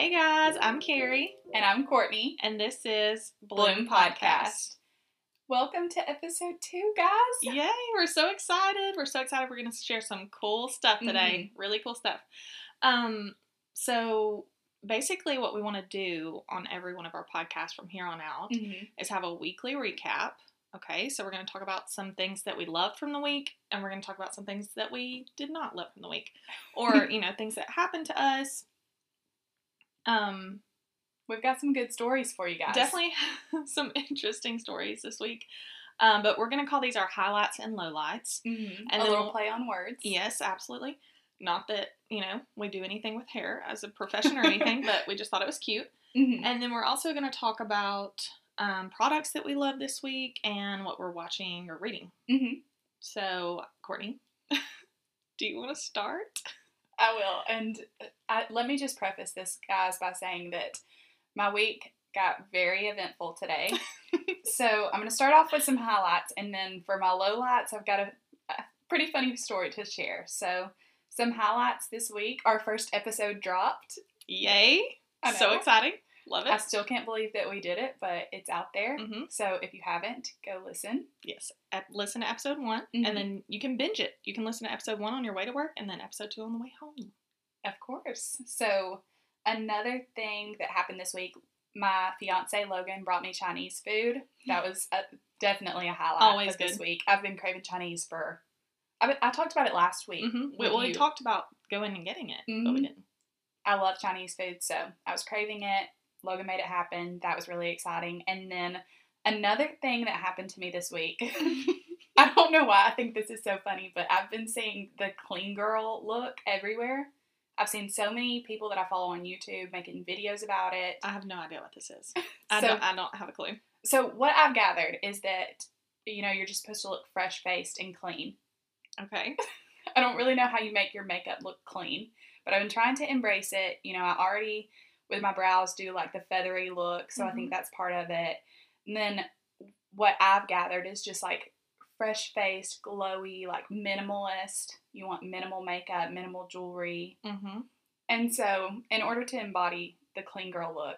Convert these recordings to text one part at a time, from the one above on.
Hey guys, I'm Carrie, And I'm Courtney. and this is Bloom, Podcast. Welcome to episode two, guys. Yay, we're so excited. We're so excited. We're going to share some cool stuff today. Really cool stuff. Um, so basically, what we want to do on every one of our podcasts from here on out Mhm. is have a weekly recap. Okay, so we're going to talk about some things that we loved from the week, and we're going to talk about some things that we did not love from the week, or you know, things that happened to us. Um, We've got some good stories for you guys. Definitely some interesting stories this week. Um, but we're going to call these our highlights and lowlights. Mhm. And a little we'll, play on words. Yes, absolutely. Not that, you know, we do anything with hair as a profession or anything, but we just thought it was cute. Mhm. And then we're also going to talk about um, products that we love this week and what we're watching or reading. Mhm. So, Courtney, do you want to start? I will. And uh, I, let me just preface this, guys, by saying that my week got very eventful today. so I'm going to start off with some highlights, and then for my lowlights, I've got a, a pretty funny story to share. So, some highlights this week. Our first episode dropped. Yay! So exciting. Love it. I still can't believe that we did it, but it's out there. hmm So if you haven't, go listen. Yes, listen to episode one, Mhm. and then you can binge it. You can listen to episode one on your way to work, and then episode two on the way home. Of course. So another thing that happened this week, my fiance Logan brought me Chinese food. That was a, definitely a highlight Always of this week. I've been craving Chinese for. I, been- I talked about it last week. hmm We, well, we talked about going and getting it, but we Mhm. didn't. I love Chinese food, so I was craving it. Logan made it happen. That was really exciting. And then another thing that happened to me this week. I don't know why I think this is so funny, but I've been seeing the clean girl look everywhere. I've seen so many people that I follow on YouTube making videos about it. I have no idea what this is. I don't. I don't have a clue. So what I've gathered is that you know you're just supposed to look fresh faced and clean. Okay. I don't really know how you make your makeup look clean, but I've been trying to embrace it. You know, I already with my brows do like the feathery look, so I think that's part of it. And then what I've gathered is just like fresh faced, glowy, like minimalist. You want minimal makeup, minimal jewelry. Mm-hmm. And so, in order to embody the clean girl look,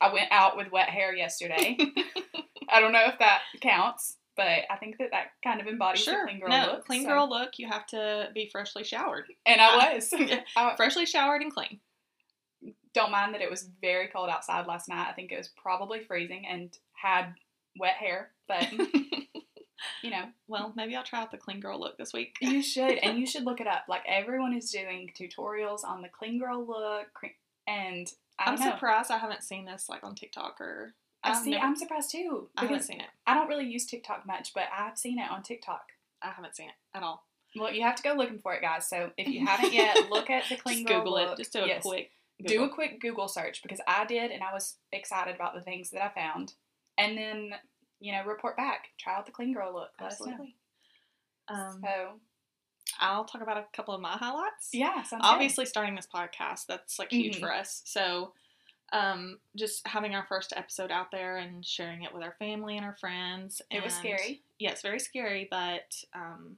I went out with wet hair yesterday. I don't know if that counts, but I think that that kind of embodies Sure. the clean girl no, look. clean so- girl look. You have to be freshly showered. And I was. Yeah. I Freshly showered and clean. Don't mind that it was very cold outside last night. I think it was probably freezing and had wet hair, but you know, well, maybe I'll try out the clean girl look this week. you should and you should look it up. Like everyone is doing tutorials on the clean girl look, and I I'm know. surprised I haven't seen this like on TikTok or. I see. never- I'm surprised too I haven't seen it. I don't really use TikTok much, but I've seen it on TikTok. I haven't seen it at all. Well, you have to go looking for it, guys. So if you haven't yet, look at the clean Just girl Google look. it. Just do a Yes. quick. Do a quick Google search because I did, and I was excited about the things that I found, and then you know report back. Try out the clean girl look. Let. Absolutely. Um, so I'll talk about a couple of my highlights. yeah, sounds good. obviously starting this podcast that's like huge Mhm. for us so um just having our first episode out there and sharing it with our family and our friends it was scary. yeah it's very scary but um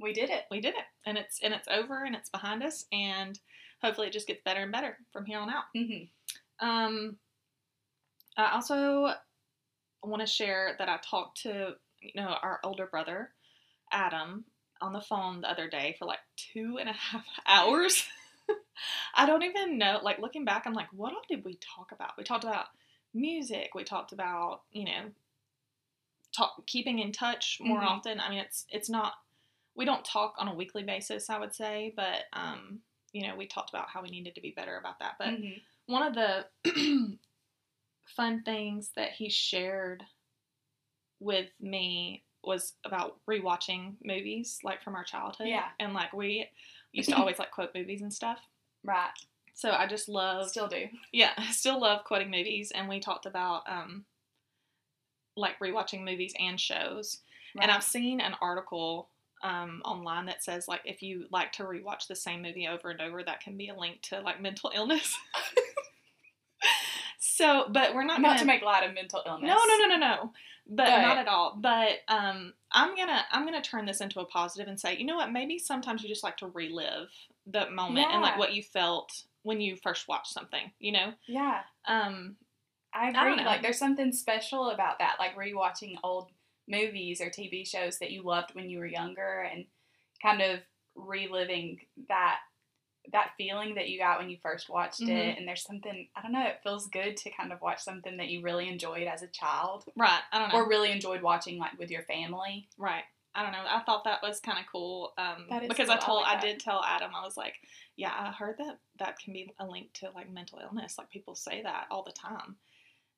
We did it. we did it and it's and it's over and it's behind us and hopefully it just gets better and better from here on out. Hmm um i also want to share that i talked to you know our older brother adam on the phone the other day for like two and a half hours. I don't even know like looking back i'm like what all did we talk about? We talked about music. We talked about you know talk, keeping in touch more Mhm. often. I mean it's it's not we don't talk on a weekly basis i would say but um you know we talked about how we needed to be better about that but Mhm. one of the fun things that he shared with me was about rewatching movies like from our childhood. Yeah. And like we used to always like quote movies and stuff. Right. So I just love Still do. yeah, I still love quoting movies and we talked about um like rewatching movies and shows. And I've seen an article um, online that says like if you like to rewatch the same movie over and over, that can be a link to like mental illness. so, but we're not not gonna to make light of mental illness. no, no, no, no, no. But, But- not at all. But um, I'm gonna I'm gonna turn this into a positive and say, you know what? Maybe sometimes you just like to relive the moment and like what you felt when you first watch something, you know? Yeah. Um, I agree. know. Like there's something special about that, like rewatching old movies or TV shows that you loved when you were younger and kind of reliving that that feeling that you got when you first watched Mhm. it and there's something I don't know, it feels good to kind of watch something that you really enjoyed as a child right. I don't know. or really enjoyed watching like with your family. Right. I don't know. I thought that was kind of cool um, That is because cool. I I told like I, did tell Adam I was like, yeah, I heard that that can be a link to like mental illness. Like people say that all the time,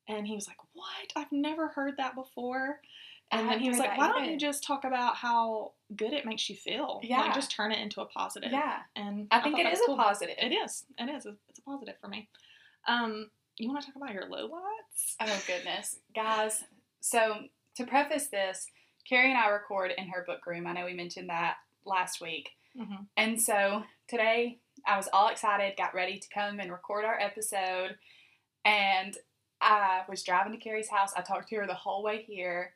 and he was like, what? I've never heard that before. I And then he was like, why don't you just talk about how good it makes you feel? Yeah. Like just turn it into a positive. Yeah. And I think thought it is a positive. It is. It is. It's a positive for me. Um, you want to talk about your lowlights? Oh goodness, guys. So to preface this, Carrie and I record in her book room. I know we mentioned that last week, Mm-hmm. and so today I was all excited, got ready to come and record our episode, and I was driving to Carrie's house. I talked to her the whole way here,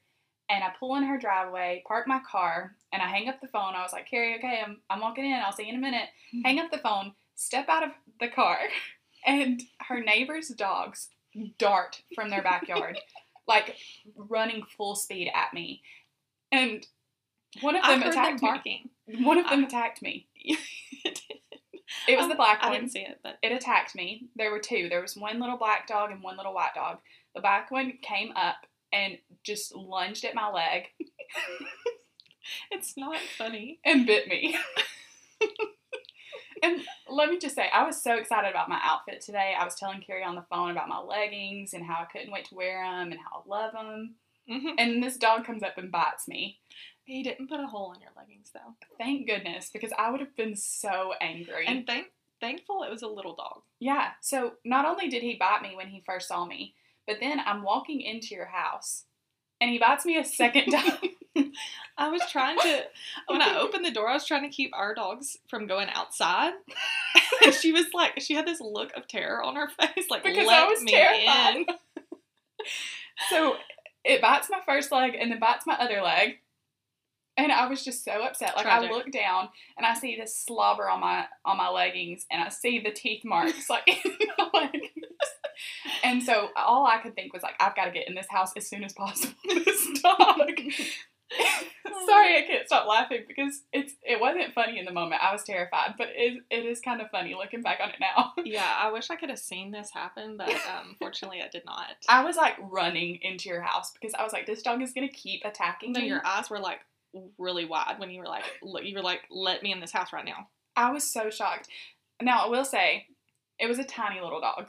and I pull in her driveway, park my car, and I hang up the phone. I was like, Carrie, okay, I'm I'm walking in. I'll see you in a minute. Hmm. Hang up the phone, step out of the car, and her neighbor's dogs dart from their backyard, like running full speed at me. And one of I them heard them attacked me. One of them I- attacked me. it was the black I one. didn't see it, but It attacked me. There were two. There was one little black dog and one little white dog. The black one came up and just lunged at my leg it's not funny. and bit me. and let me just say, I was so excited about my outfit today. I was telling Carrie on the phone about my leggings and how I couldn't wait to wear them and how I love them. Mm-hmm. And this dog comes up and bites me. He didn't put a hole in your leggings though, Thank goodness, because I would have been so angry. and thank thankful it was a little dog. yeah, so not only did he bite me when he first saw me, but then I'm walking into your house and he bites me a second time. I was trying to when I opened the door, I was trying to keep our dogs from going outside, and she was like, she had this look of terror on her face, like Because let I was me terrified. in. so it bites my first leg and then bites my other leg. And I was just so upset. Like Tragic. I look down and I see this slobber on my on my leggings and I see the teeth marks like in my leggings. And so all I could think was like, I've got to get in this house as soon as possible. This dog. Sorry, I can't stop laughing because it's it wasn't funny in the moment. I was terrified, but it it is kind of funny looking back on it now. Yeah, I wish I could have seen this happen, but um, fortunately, I did not. I was like running into your house because I was like, this dog is gonna keep attacking No, me. your eyes were like really wide when you were like, you were like, let me in this house right now. I was so shocked. Now I will say, it was a tiny little dog.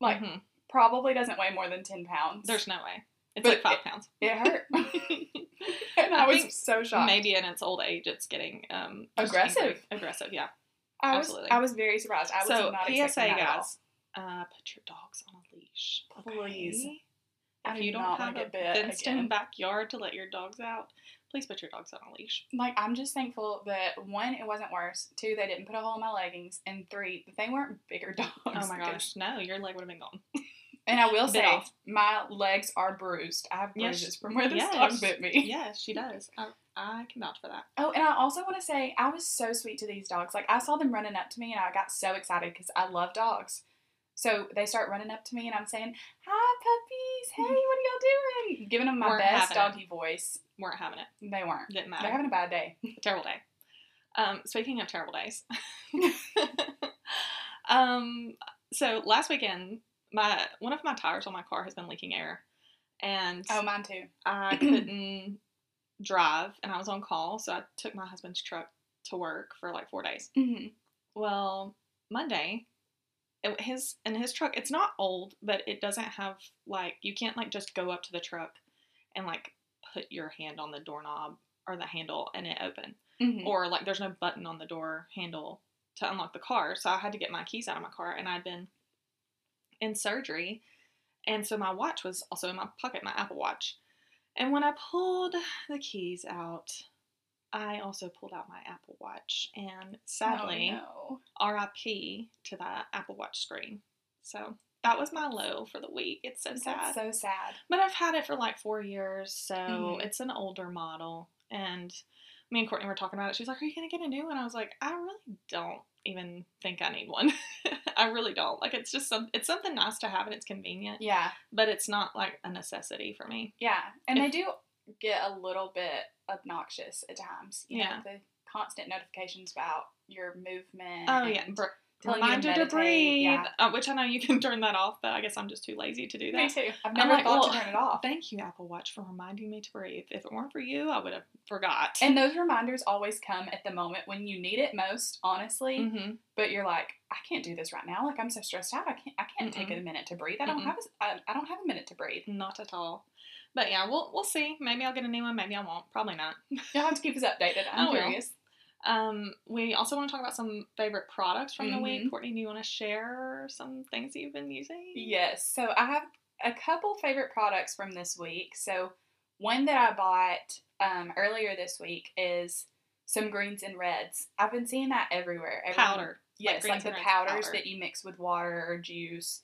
Like Mhm. probably doesn't weigh more than ten pounds. there's no way. It's But like five pounds. it hurt, and I, I was so shocked. Maybe in its old age, it's getting um, Aggressive. Aggressive, yeah. I was absolutely. I was very surprised. I was so not PSA, expecting that at all. guys, uh, put your dogs on a leash. Please. okay? If do you don't not have wanna a get fenced-in again. backyard to let your dogs out, please put your dogs on a leash. Like I'm just thankful that one, it wasn't worse. Two, they didn't put a hole in my leggings, and three, they weren't bigger dogs. Oh my gosh, no, your leg would have been gone. And I will Bit say, off. my legs are bruised. I have Yes. from where this Yes. dog bit me. yes, she does. I, I can vouch for that. Oh, and I also want to say I was so sweet to these dogs. Like I saw them running up to me, and I got so excited because I love dogs. So they start running up to me, and I'm saying, "Hi, puppies! Hey, what are y'all doing?" Giving them my Weren't best having it. doggy voice. Weren't having it. They weren't. Didn't matter. They're having a bad day. terrible day. Um, speaking of terrible days, um, so last weekend, my one of my tires on my car has been leaking air, and Oh, mine too. I couldn't drive, and I was on call, so I took my husband's truck to work for like four days. hmm Well, Monday, his and his truck, it's not old, but it doesn't have like you can't like just go up to the truck and like put your hand on the doorknob or the handle and it open. Hmm or like there's no button on the door handle to unlock the car so i had to get my keys out of my car and i'd been in surgery. And so my watch was also in my pocket my apple watch. And when i pulled the keys out i also pulled out my apple watch and sadly oh, no. rip to that apple watch screen so that was my low for the week it's so sad so sad. but I've had it for like four years, so Mhm. it's an older model. And me and Courtney were talking about it. She was like, "Are you gonna get a new one?" I was like, "I really don't even think I need one. I really don't. Like, it's just some. It's something nice to have and it's convenient, Yeah, but it's not like a necessity for me. yeah, and If- they do get a little bit obnoxious at times. You Yeah. know, the constant notifications about your movement. Oh yeah, br- telling you to meditate, breathe. yeah. Uh, which I know you can turn that off, but I guess I'm just too lazy to do that. Me too. I've never like, thought well, to turn it off. Thank you, Apple Watch, for reminding me to breathe. If it weren't for you, I would have forgot. And those reminders always come at the moment when you need it most, honestly. hmm But you're like, I can't do this right now. Like I'm so stressed out. I can't. I can't take a minute to breathe. I don't Mm-mm. have. A, I, I don't have a minute to breathe. Not at all. But yeah, we'll we'll see. Maybe I'll get a new one. Maybe I won't. Probably not. You'll have to keep us updated. I'm I will. curious. Um, we also want to talk about some favorite products from the week. Mhm. Courtney, do you want to share some things that you've been using? Yes. So I have a couple favorite products from this week. So one that I bought um, earlier this week is some greens and reds. I've been seeing that everywhere. Everyone- Powder. Yes, like, greens the powders powder. that you mix with water or juice.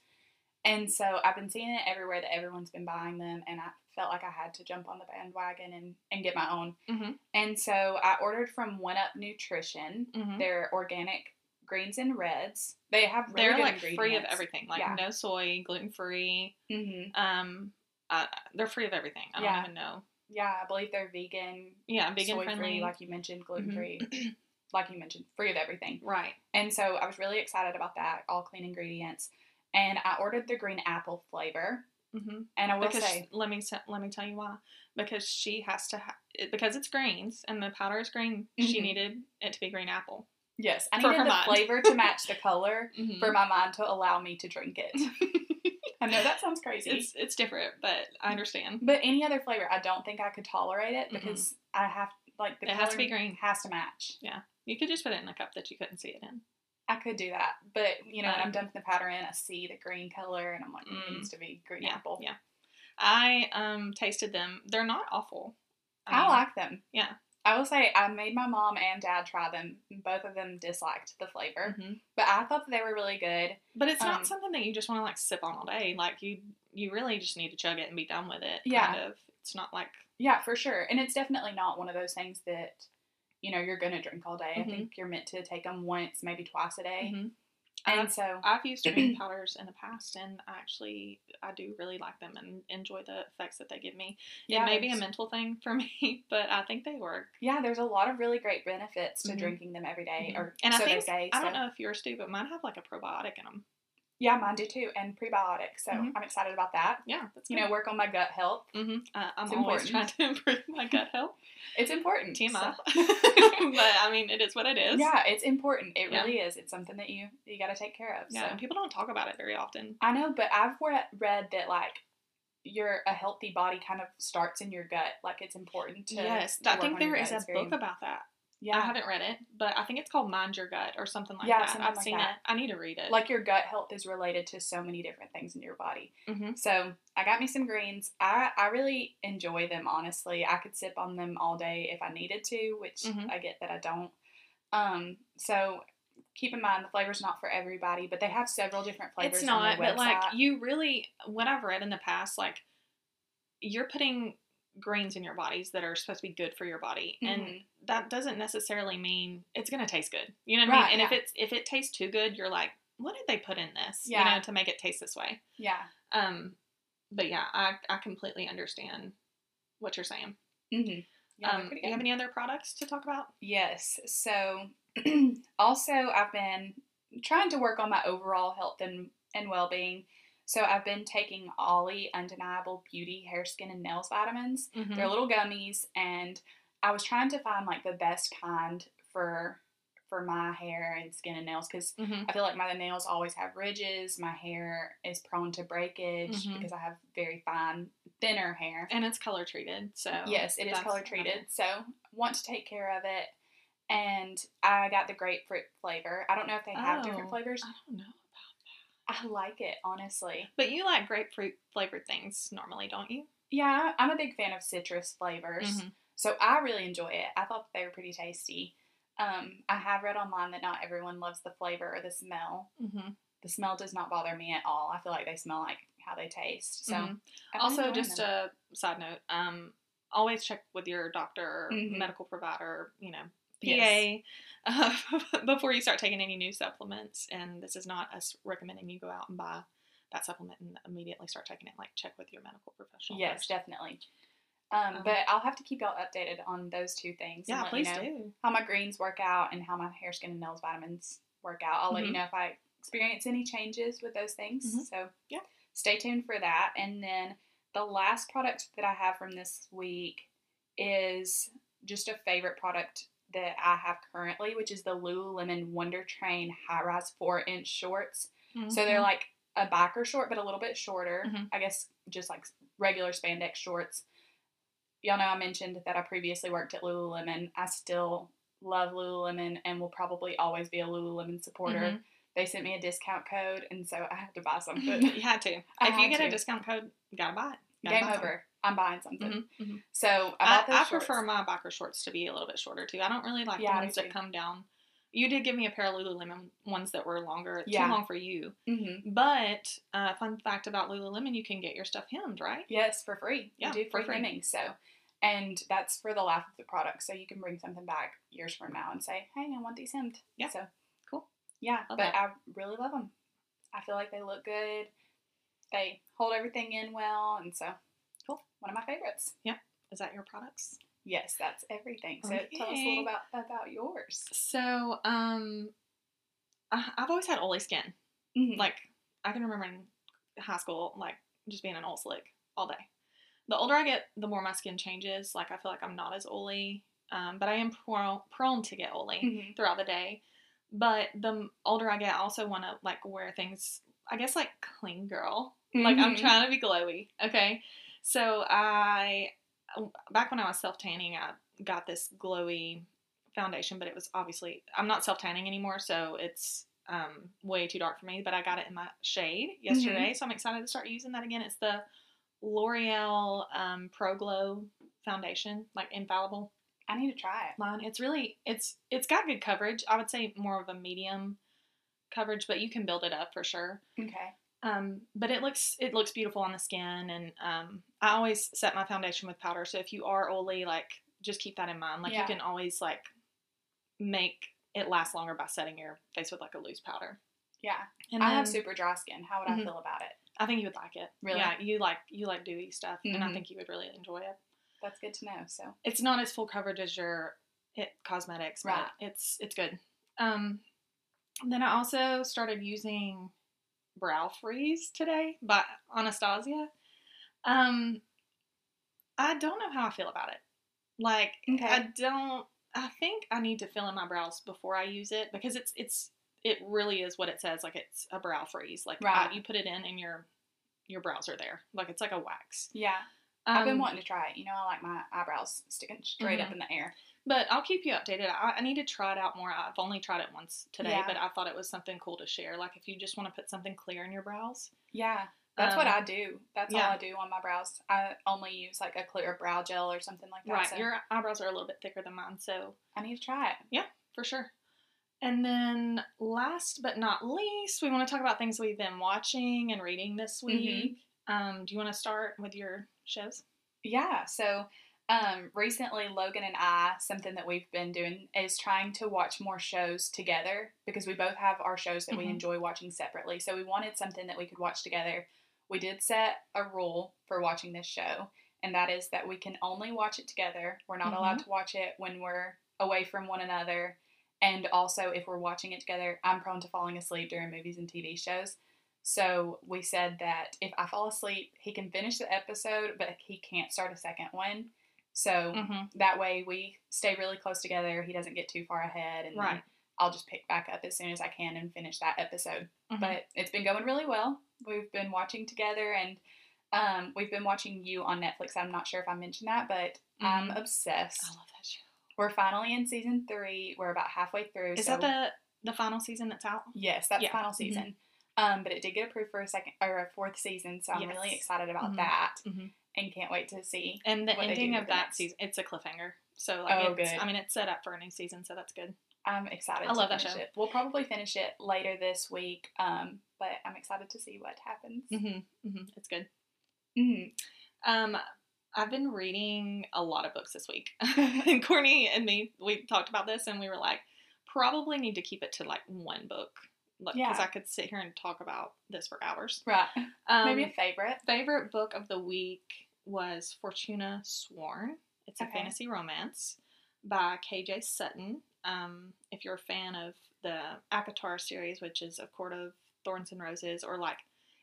And so I've been seeing it everywhere that everyone's been buying them, and I felt like I had to jump on the bandwagon and, and get my own. Mhm. And so I ordered from One Up Nutrition. Mhm. They're organic greens and reds. They have really They're like free of everything. Like Yeah. no soy, gluten free. Mm-hmm. Um, uh, they're free of everything. I don't Yeah. even know. Yeah, I believe they're vegan, Yeah, vegan soy friendly. free, like you mentioned, gluten free, like you mentioned, free of everything. right. And so I was really excited about that, all clean ingredients. And I ordered the green apple flavor. Hmm And I will Because say, let me let me tell you why. Because she has to ha- because it's greens and the powder is green. She Mhm. needed it to be green apple. yes, I needed her the mind. flavor to match the color Mhm. for my mind to allow me to drink it. I know that sounds crazy. it's it's different, but I understand. but any other flavor, I don't think I could tolerate it because I have, like, the It has to be green. Has to match. Yeah, you could just put it in a cup that you couldn't see it in. I could do that. But, you know, when Um, I'm dumping the powder in, I see the green color and I'm like, mm, it Mm. needs to be green Yeah, apple. yeah. I um tasted them. They're not awful. I mean, like them. yeah. I will say I made my mom and dad try them. Both of them disliked the flavor, mhm. but I thought that they were really good. But it's Um, not something that you just want to like sip on all day. Like you, you really just need to chug it and be done with it. Yeah. Kind of. It's not like Yeah, for sure. And it's definitely not one of those things that you know you're gonna drink all day. Mhm. I think you're meant to take them once, maybe twice a day. Mhm. And I've- so, I've used green powders in the past, and actually I do really like them and enjoy the effects that they give me. yeah, it may be a mental thing for me, but I think they work. yeah, there's a lot of really great benefits to Mhm. drinking them every day, Mhm. or And so I think they say. I don't so- know if yours do, but mine have like a probiotic in them. Yeah, mine do too, and prebiotics. So Mhm. I'm excited about that. Yeah, that's You know, work on my gut health. Mm-hmm. uh, I'm it's always important. trying to improve my gut health. It's important. TMI, so- but I mean, it is what it is. yeah, it's important. It Yeah. really is. It's something that you you got to take care of. Yeah, So and people don't talk about it very often. I know, but I've read that like your a healthy body kind of starts in your gut. Like it's important to. yes, I think there is a book about that. Yeah, I haven't read it, but I think it's called Mind Your Gut or something like Yeah, that. something I've like seen that. it. I need to read it. like your gut health is related to so many different things in your body. hmm So I got me some greens. I I really enjoy them. Honestly, I could sip on them all day if I needed to, which Mhm. I get that I don't. Um, so keep in mind the flavor's not for everybody, but they have several different flavors. it's not, but like you really, what I've read in the past, like you're putting greens in your bodies that are supposed to be good for your body, and Mhm. that doesn't necessarily mean it's gonna taste good. You know what Right, I mean? And if it's if it tastes too good, you're like, what did they put in this? Yeah. You know, to make it taste this way. yeah. Um, but yeah, I I completely understand what you're saying. Mm-hmm. Yeah, um, do you have any other products to talk about? Yes. So also I've been trying to work on my overall health and, and well being. So I've been taking Olly Undeniable Beauty Hair, Skin, and Nails vitamins. Mm-hmm. They're little gummies, and I was trying to find like the best kind for for my hair and skin and nails because hmm I feel like my nails always have ridges. My hair is prone to breakage Mhm. because I have very fine, thinner hair. And it's color treated, so Yes, it is color treated. So want to take care of it. And I got the grapefruit flavor. I don't know if they have different Oh, flavors. I don't know. I like it honestly. But you like grapefruit flavored things normally, don't you? Yeah, I'm a big fan of citrus flavors. Mhm. So I really enjoy it. I thought they were pretty tasty. Um, I have read online that not everyone loves the flavor or the smell. Mm-hmm. The smell does not bother me at all. I feel like they smell like how they taste. So Mhm. Also, just them. a side note, um, always check with your doctor or Mhm. medical provider, you know, Yes. PA, uh, before you start taking any new supplements. And this is not us recommending you go out and buy that supplement and immediately start taking it. Like, check with your medical professional. Yes, first. definitely. Um, Um, but I'll have to keep y'all updated on those two things. Yeah, please you know do. how my greens work out and how my hair, skin, and nails vitamins work out. I'll let you Mhm. know if I experience any changes with those things. Mhm. So Yeah. stay tuned for that. And then the last product that I have from this week is just a favorite product that I have currently, which is the Lululemon Wonder Train High Rise 4 inch shorts. So they're Mhm. like a biker short, but a little bit shorter. Mhm. I guess just like regular spandex shorts. Y'all know I mentioned that I previously worked at Lululemon. I still love Lululemon and will probably always be a Lululemon supporter. Mhm. They sent me a discount code, and so I had to buy something. you had to. I if you get a discount code, you gotta buy it. Gotta Game buy over. I'm buying something. Mhm, mhm. So I I, I prefer my biker shorts to be a little bit shorter too. I don't really like Yeah, the ones that come down. You did give me a pair of Lululemon ones that were longer, Yeah. too long for you. hmm But uh, fun fact about Lululemon, you can get your stuff hemmed, right? Yes, for free. Yeah, we do for free free. hemming. So, and that's for the life of the product. So you can bring something back years from now and say, "Hey, I want these hemmed." Yeah. So Cool. Yeah, Love but. I really love them. I feel like they look good. They hold everything in well, and so. One of my favorites. Yeah. Is that your products? Yes, that's everything. So tell us a little about about yours. So, um, I- I've always had oily skin. Mhm. Like I can remember in high school, like just being an old slick all day. The older I get, the more my skin changes. Like I feel like I'm not as oily, um, but I am pro- prone to get oily Mhm. throughout the day. But the older I get, I also want to like wear things. I guess like clean girl. Like I'm Mhm. trying to be glowy. Okay, so I back when I was self tanning, I got this glowy foundation, but it was obviously I'm not self tanning anymore, so it's um, way too dark for me. But I got it in my shade yesterday, so I'm excited to start using that again. It's the L'Oreal um, Pro Glow foundation, like infallible I need to try it. line. It's really it's it's got good coverage. I would say more of a medium coverage, but you can build it up for sure. Okay. Um, but it looks it looks beautiful on the skin, and um, I always set my foundation with powder. So if you are oily, like just keep that in mind. Like Yeah. you can always like make it last longer by setting your face with like a loose powder. Yeah. And I have super dry skin. How would I Mhm. feel about it? I think you would like it. Really? Yeah, you like you like dewy stuff, and I Mhm. think you would really enjoy it. That's good to know. So It's not as full coverage as your It Cosmetics, but Right. it's it's good. Um, then I also started using Brow Freeze today by Anastasia. Um, I don't know how I feel about it. Like Okay. I don't. I think I need to fill in my brows before I use it because it's it's it really is what it says. Like it's a brow freeze. Like Right. I, you put it in and your your brows are there. Like it's like a wax. yeah, I've been Um, wanting to try it. You know, I like my eyebrows sticking straight up Mhm. in the air. But I'll keep you updated. I, I need to try it out more. I've only tried it once today, Yeah. but I thought it was something cool to share. Like if you just want to put something clear in your brows. Yeah, that's what Um, I do. That's yeah. all I do on my brows. I only use like a clear brow gel or something like that. Right. so Your eyebrows are a little bit thicker than mine, so I need to try it. Yeah, for sure. And then last but not least, we want to talk about things we've been watching and reading this Mm-hmm. week. Um, do you want to start with your shows? Yeah, so um, recently Logan and I, something that we've been doing is trying to watch more shows together because we both have our shows that we Mhm. enjoy watching separately. So we wanted something that we could watch together. We did set a rule for watching this show, and that is that we can only watch it together. We're not allowed to watch it when we're away from one another. And also, if we're watching it together, I'm prone to falling asleep during movies and TV shows. So we said that if I fall asleep, he can finish the episode, but he can't start a second one. So Mm-hmm. that way we stay really close together. He doesn't get too far ahead, and then Right. I'll just pick back up as soon as I can and finish that episode. Mhm. But it's been going really well. We've been watching together, and um, we've been watching you on Netflix. I'm not sure if I mentioned that, but I'm Mhm. obsessed. I love that show. We're finally in season three. We're about halfway through. Is so that the the final season that's out? Yes, that's Yeah. final Mhm. season. Um, but it did get approved for a second or a fourth season, so I'm really excited about Mhm. that Mhm. And can't wait to see. And the ending of the that next. season, it's a cliffhanger. So like, Oh, it's, good. I mean, it's set up for a new season, so that's good. I'm excited. I to love that show. It. We'll probably finish it later this week, um, but I'm excited to see what happens. Mm-hmm. Mm-hmm. It's good. Mhm. Um, I've been reading a lot of books this week. and Courtney and me, we talked about this and we were like, probably need to keep it to like one book. Because Yeah. I could sit here and talk about this for hours. Right. Um, Maybe a favorite. favorite book of the week was Fortuna Sworn. It's a Okay. fantasy romance by KJ Sutton. Um, if you're a fan of the ACOTAR series, which is A Court of Thorns and Roses, or like,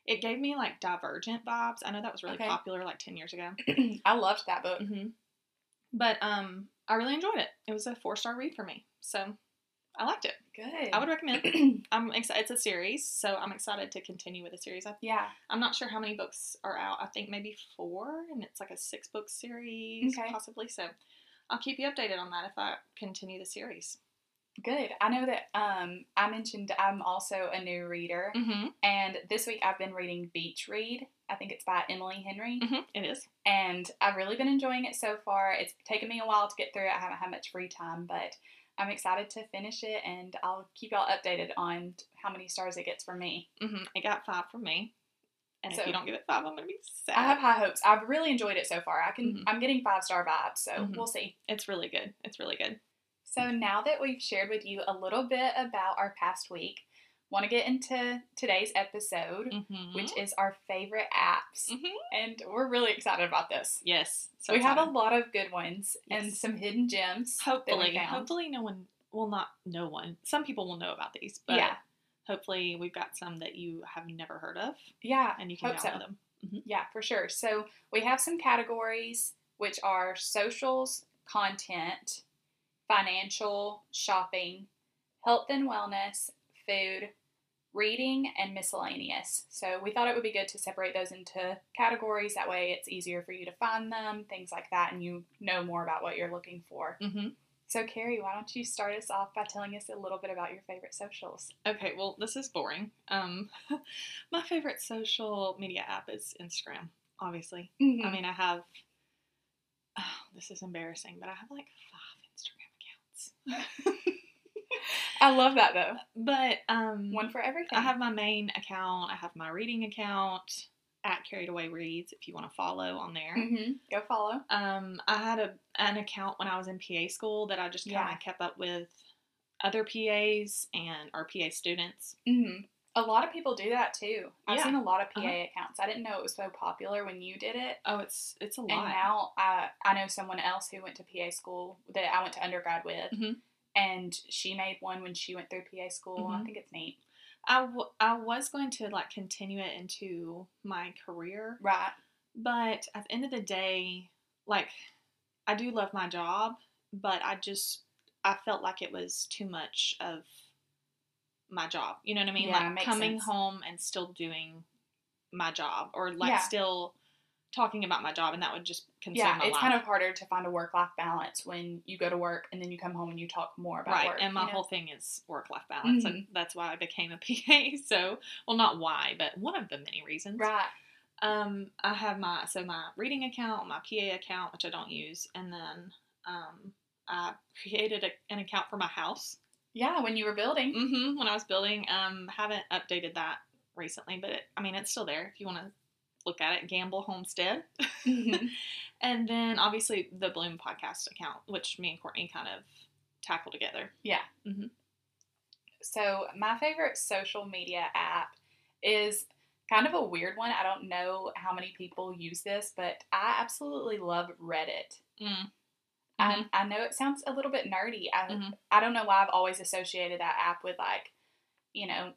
it gave me like Divergent vibes. I know that was really Okay. popular like 10 years ago. I loved that book. hmm But um, I really enjoyed it. It was a four star read for me. So I liked it. Good. I would recommend. I'm excited. It's a series, so I'm excited to continue with the series. I yeah. I'm not sure how many books are out. I think maybe four, and it's like a six book series, Okay. possibly. So I'll keep you updated on that if I continue the series. Good. I know that um, I mentioned I'm also a new reader, Mm-hmm. and this week I've been reading Beach Read. I think it's by Emily Henry, Mm-hmm. It is. and I've really been enjoying it so far. It's taken me a while to get through it. I haven't had much free time, but I'm excited to finish it, and I'll keep y'all updated on how many stars it gets for me. Mm-hmm. It got five from me, and if you don't give it five, I'm gonna be sad. I have high hopes. I've really enjoyed it so far. I can. Mhm. I'm getting five star vibes, so Mhm. we'll see. It's really good. It's really good. So now that we've shared with you a little bit about our past week, want to get into today's episode, Mm-hmm. which is our favorite apps, Mhm. and we're really excited about this. yes, so we have a lot of good ones and some hidden gems. hopefully, hopefully, no one. Well, not no one. Some people will know about these, but Yeah. hopefully, we've got some that you have never heard of, yeah, and you can download so. them. Yeah, for sure. So we have some categories which are socials, content, financial, shopping, health and wellness, food, reading, and miscellaneous. So we thought it would be good to separate those into categories. That way it's easier for you to find them, things like that, and you know more about what you're looking for. Mm-hmm. So, Carrie, why don't you start us off by telling us a little bit about your favorite socials? Okay, well, this is boring. Um, my favorite social media app is Instagram, obviously. I mean, I have, oh, this is embarrassing, but I have like five Instagram accounts. I love that though. but um, One for everything. I have my main account, I have my reading account at Carried Away Reads if you want to follow on there. hmm Go follow. Um, I had a an account when I was in PA school that I just kind of Yeah. kept up with other PAs and our PA students. hmm A lot of people do that too. I've Yeah. seen a lot of PA Uh-huh. accounts. I didn't know it was so popular when you did it. Oh, it's it's a lot. And now I I know someone else who went to PA school that I went to undergrad with, Mhm. And she made one when she went through PA school. I Mhm. think it's neat. I, w- I was going to like continue it into my career, Right. but at the end of the day, like I do love my job, but I just I felt like it was too much of my job. You know what I mean? Yeah, like coming sense. home and still doing my job, or like Yeah. still talking about my job, and that would just consume Yeah, my it's life. kind of harder to find a work life balance when you go to work and then you come home and you talk more about right work. and my you know? whole thing is work life balance and Mhm. that's why i became a pa so well not why but one of the many reasons right. um i have my so my reading account my pa account which i don't use and then um i created a, an account for my house Yeah, when you were building. Mm-hmm. when i was building um haven't updated that recently but it, i mean it's still there if you want to look at it gamble homestead Mhm. and then obviously the bloom podcast account which me and courtney kind of tackle together Yeah. Mhm. So, my favorite social media app is kind of a weird one. I don't know how many people use this, but I absolutely love Reddit. mm. I, I know it sounds a little bit nerdy. I, Mhm. I don't know why I've always associated that app with, like, you know,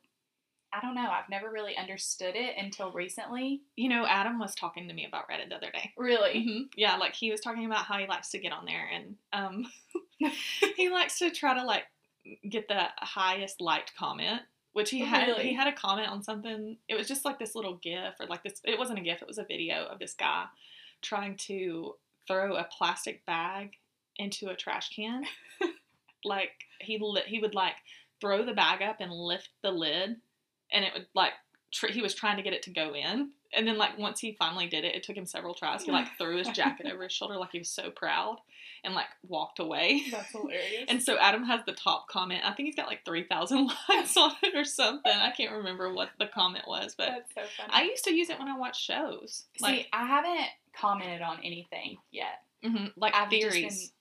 I don't know. I've never really understood it until recently. You know, Adam was talking to me about Reddit the other day. Really? hmm Yeah, like he was talking about how he likes to get on there and um, he likes to try to like get the highest liked comment. Which he had, Really? he had a comment on something. It was just like this little GIF or like this. It wasn't a GIF. It was a video of this guy trying to throw a plastic bag into a trash can. like he li- he would like throw the bag up and lift the lid, and it would like tr- he was trying to get it to go in, and then like once he finally did it, it took him several tries. He like threw his jacket over his shoulder like he was so proud, and like walked away. That's hilarious. And so Adam has the top comment. I think he's got like three thousand likes on it or something. I can't remember what the comment was, but so. I used to use it when I watched shows, See, like I haven't commented on anything yet. mhm, like I've theories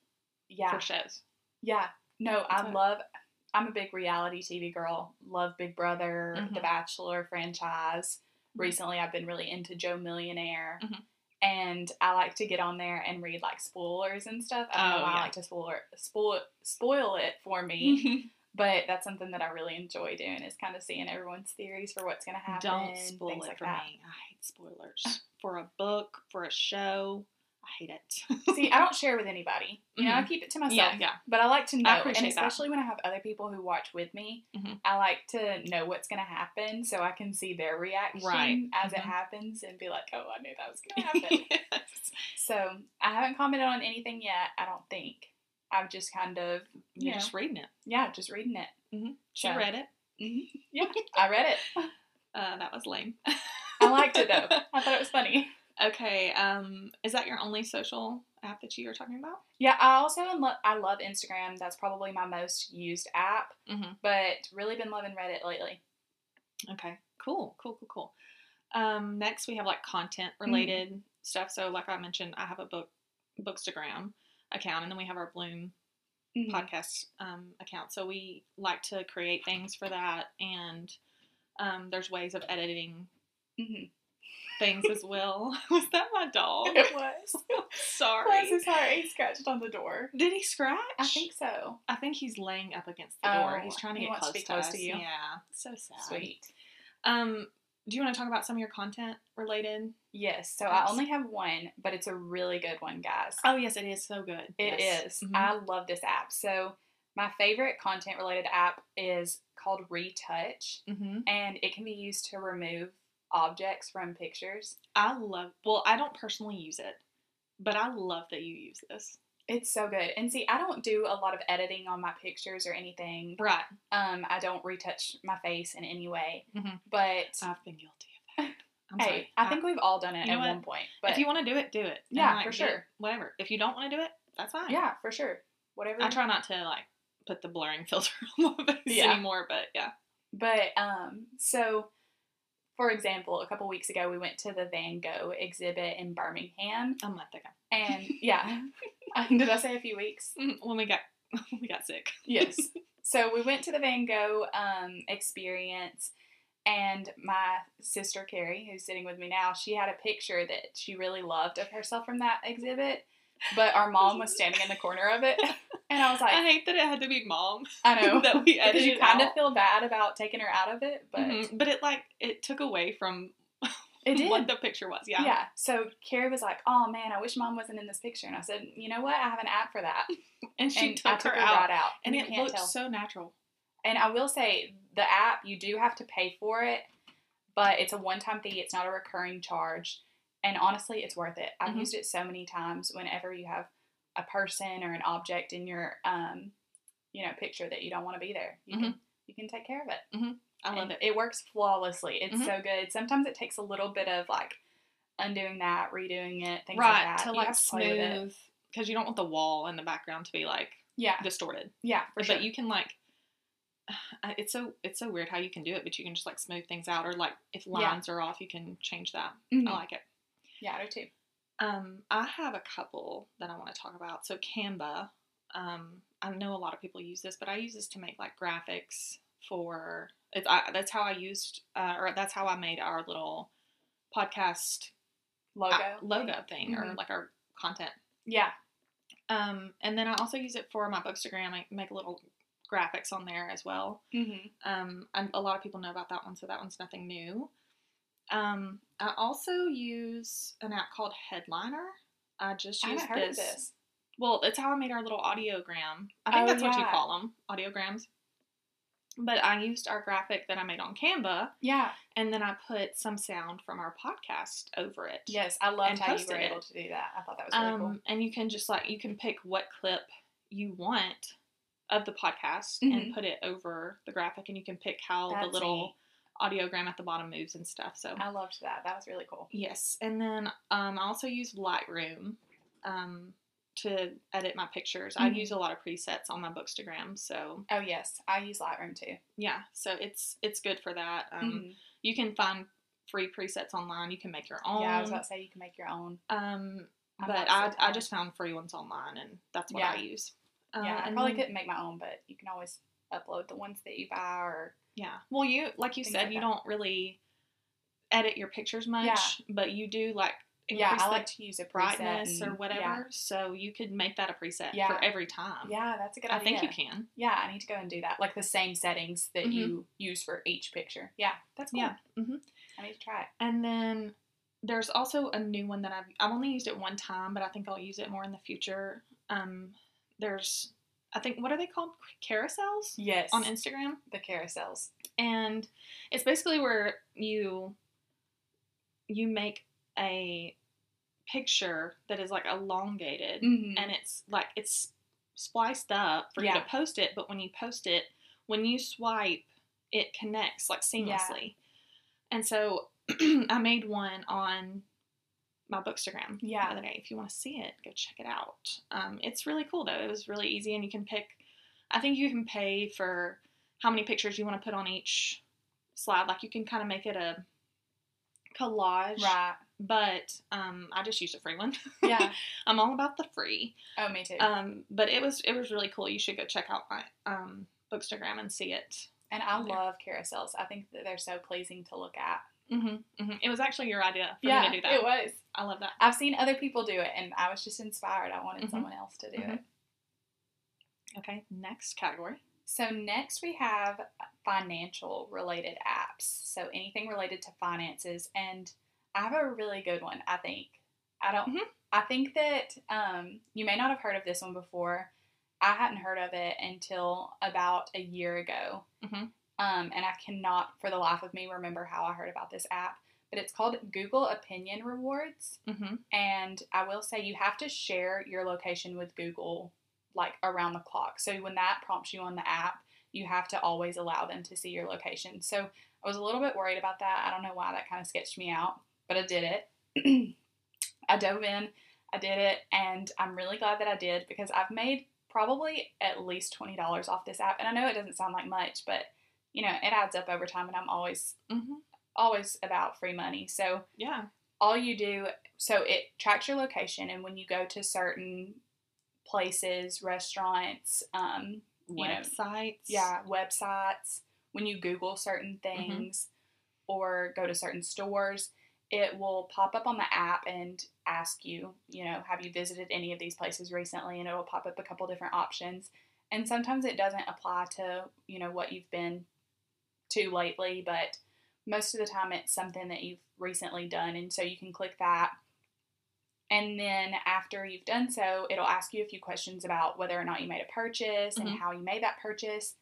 been- yeah, for shows. yeah. No, I love. I'm a big reality TV girl. Love Big Brother, The Mhm. Bachelor franchise. Mhm. Recently, I've been really into Joe Millionaire, Mhm. and I like to get on there and read like spoilers and stuff. I don't Oh, know why yeah. I like to spoil spoil spoil it for me, but that's something that I really enjoy doing is kind of seeing everyone's theories for what's going to happen. Don't spoil it like for that. me. I hate spoilers for a book, for a show. I hate it. See, I don't share with anybody. You know, I Mhm. keep it to myself. yeah, yeah. But I like to know, and appreciate that. especially when I have other people who watch with me, Mhm. I like to know what's going to happen so I can see their reaction Right. as it Mhm. happens and be like, oh, I knew that was going to happen. Yes. so I haven't commented on anything yet, I don't think. I've just kind of, you You're know, just reading it. yeah, just reading it. She So- read it. Mhm. Yeah, I read it. Uh, that was lame. I liked it though. I thought it was funny. Okay. Um, is that your only social app that you were talking about? Yeah, I also lo- I love Instagram. That's probably my most used app, Mm-hmm. but really been loving Reddit lately. Okay. Cool. Cool. Cool. Cool. Um, next we have like content Mm-hmm. related stuff. So like I mentioned, I have a book Bookstagram account, and then we have our Bloom Mhm. podcast um, account. So we like to create things for that, and um, there's ways of editing Mhm. Things as well. was that my dog? It was. Sorry. Bless his heart. He scratched on the door. Did he scratch? I think so. I think he's laying up against the door. Oh, He's trying to he get wants to close, close to you. Yeah, so sad. Sweet. Um, do you want to talk about some of your content related? Yes. So Yes. I only have one, but it's a really good one, guys. Oh yes, it is so good. It yes. is. Mhm. I love this app. So my favorite content related app is called Retouch, Mhm. and it can be used to remove objects from pictures. I love. Well, I don't personally use it, but I love that you use this. It's so good. And see, I don't do a lot of editing on my pictures or anything. Right. Um, I don't retouch my face in any way. Mhm. But I've been guilty of that. I'm hey, sorry. I think we've all done it at what? one point. But if you want to do it, do it. Yeah, like, for sure. Whatever. If you don't want to do it, that's fine. yeah, for sure. Whatever. I try not to like put the blurring filter on my face Yeah. anymore, but yeah. But um, so for example, a couple weeks ago we went to the Van Gogh exhibit in Birmingham, A month ago. and yeah, did I say a few weeks? When we got when we got sick. Yes. so we went to the Van Gogh um, experience, and my sister Carrie, who's sitting with me now, she had a picture that she really loved of herself from that exhibit, but our mom was standing in the corner of it, and I was like, I hate that it had to be mom. I know. that we because edited you kind of feel bad about taking her out of it, but Mhm. but it like it took away from it did. what the picture was. Yeah. Yeah. So Carrie was like, "Oh man, I wish mom wasn't in this picture." And I said, "You know what? I have an app for that." And she and took, I took her, her, out, right out, and you it looked tell. so natural. And I will say, the app you do have to pay for it, but it's a one-time fee. It's not a recurring charge, and honestly, it's worth it. I've Mhm. used it so many times. Whenever you have a person or an object in your, um, you know, picture that you don't want to be there, you can you can take care of it. I love And it. It works flawlessly. It's Mhm. so good. Sometimes it takes a little bit of like undoing that, redoing it, things right like that. to You like have to it. smooth because you don't want the wall in the background to be like Yeah, distorted. yeah, for but sure. you can like it's so it's so weird how you can do it, but you can just like smooth things out or like if Yeah. lines are off, you can change that. Mhm. I like it. Yeah, I do too. Um, I have a couple that I want to talk about. So Canva, um, I know a lot of people use this, but I use this to make like graphics for. It's I, that's how I used, uh, or that's how I made our little podcast Logo. uh, logo thing, or Mhm. like our content. Yeah. Um, and then I also use it for my Bookstagram. I make little graphics on there as well. Mm-hmm. Um, and a lot of people know about that one, so that one's nothing new. Um, I also use an app called Headliner. I just I use heard this. this. Well, it's how I made our little audiogram. I think Oh, that's what you call them, audiograms. But I used our graphic that I made on Canva, Yeah. and then I put some sound from our podcast over it. Yes, I loved how you were it. able to do that. I thought that was really Um, cool. and you can just like you can pick what clip you want of the podcast Mhm. and put it over the graphic, and you can pick how the little neat. Audiogram at the bottom moves and stuff. So I loved that. That was really cool. yes, and then um, I also use Lightroom um, to edit my pictures. I Mhm. use a lot of presets on my Bookstagram, so Oh yes, I use Lightroom too. yeah, so it's it's good for that. Um, Mhm. You can find free presets online. You can make your own. Yeah, I was about to say you can make your own. um, I'm but I, I just found free ones online, and that's what I use. Uh, yeah, I probably then- couldn't make my own, but you can always upload the ones that you buy or Yeah. Well, you like you Things said, like you that. don't really edit your pictures much, Yeah. but you do like yeah, I the like to use a preset brightness or whatever. Yeah, So you could make that a preset Yeah. for every time. yeah that's a good I idea. I think you can. Yeah, I need to go and do that. Like the same settings that Mhm. you use for each picture. Yeah, that's cool. Yeah. hmm I need to try it. And then there's also a new one that I've I've only used it one time, but I think I'll use it more in the future. Um, there's I think what are they called? Carousels? Yes, on Instagram, the carousels. and it's basically where you you make a picture that is like elongated Mm-hmm. and it's like it's spliced up for you to post it but when you post it when you swipe it connects like seamlessly. And so i made one on my bookstagram Yeah. the other day if you want to see it go check it out um, it's really cool though it was really easy and you can pick i think you can pay for how many pictures you want to put on each slide like you can kind of make it a collage right. but um, i just used a free one Yeah. i'm all about the free Oh, me too. um, but it was it was really cool. You should go check out my um, Bookstagram and see it. and I love carousels. I think that they're so pleasing to look at. Hmm hmm It was actually your idea for yeah, me to do that. it was. I love that. I've seen other people do it, and I was just inspired. I wanted Mhm. someone else to do it. Okay, next category. So next we have financial related apps. So anything related to finances, and I have a really good one. I think. I don't. Mhm. I think that um, you may not have heard of this one before. I hadn't heard of it until about a year ago, Mhm. Um, and I cannot, for the life of me, remember how I heard about this app. But it's called Google Opinion Rewards. Mm-hmm. And I will say you have to share your location with Google like around the clock. So when that prompts you on the app, you have to always allow them to see your location. So I was a little bit worried about that. I don't know why that kind of sketched me out, but I did it. I dove in, I did it, and I'm really glad that I did because I've made probably at least $20 off this app. And I know it doesn't sound like much, but you know, it adds up over time and I'm always Mm-hmm. always about free money. So Yeah. all you do so it tracks your location and when you go to certain places restaurants um You know, Websites. yeah websites when you google certain Mm-hmm. things or go to certain stores it will pop up on the app and ask you you know have you visited any of these places recently and it will pop up a couple different options and sometimes it doesn't apply to you know what you've been to lately but most of the time it's something that you've recently done and so you can click that and then after you've done so it'll ask you a few questions about whether or not you made a purchase and Mhm. how you made that purchase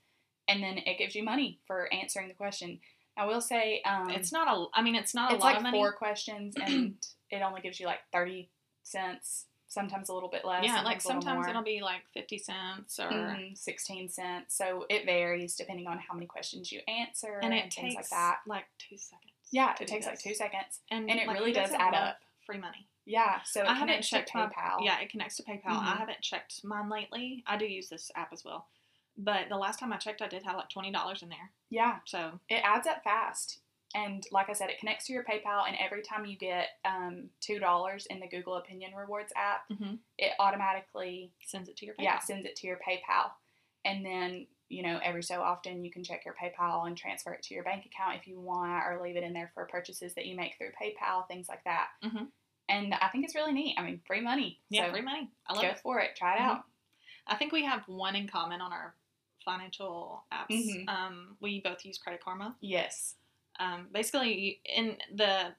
and then it gives you money for answering the question i will say um, It's not a. I mean, it's not a it's lot like of money. four questions and it only gives you like 30 cents sometimes a little bit less yeah, like sometimes it'll be like fifty cents or. Mhm, 16 cents so it varies depending on how many questions you answer And and, it things takes like that like two seconds. yeah it takes like two seconds and, and it like, really does add up. Free money. yeah so it I haven't connects to checked my PayPal Yeah, it connects to PayPal. I Mhm. haven't checked mine lately. I do use this app as well, but the last time I checked, I did have like twenty dollars in there. yeah So it adds up fast and like i said it connects to your paypal and every time you get um, $2 in the google opinion rewards app Mhm. it automatically sends it to your PayPal. yeah sends it to your paypal and then you know every so often you can check your paypal and transfer it to your bank account if you want or leave it in there for purchases that you make through paypal things like that Mhm. and i think it's really neat i mean free money Yeah, so free money. I love go it. for it try it Mhm. out I think we have one in common on our financial apps. Mhm. Um, we both use Credit Karma. yes Um, basically, in the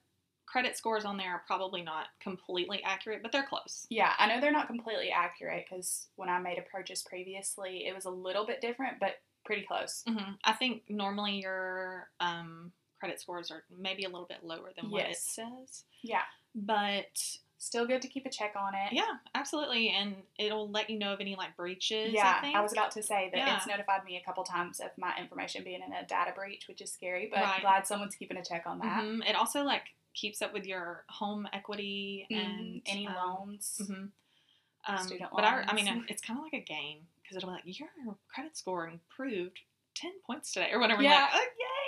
credit scores on there are probably not completely accurate, but they're close. yeah i know they're not completely accurate because when i made a purchase previously it was a little bit different but pretty close hmm I think normally your um, credit scores are maybe a little bit lower than what it says. yeah But still good to keep a check on it. Yeah, absolutely, and it'll let you know of any like breaches. Yeah, I. I was about to say that Yeah. it's notified me a couple times of my information being in a data breach, which is scary, but Right. glad someone's keeping a check on that. Mhm. It also like keeps up with your home equity Mhm. and any um, loans. mhm. Um, Student but I, I mean, it's kind of like a game because it'll be like your credit score improved ten points today or whatever. Yeah. Like, oh,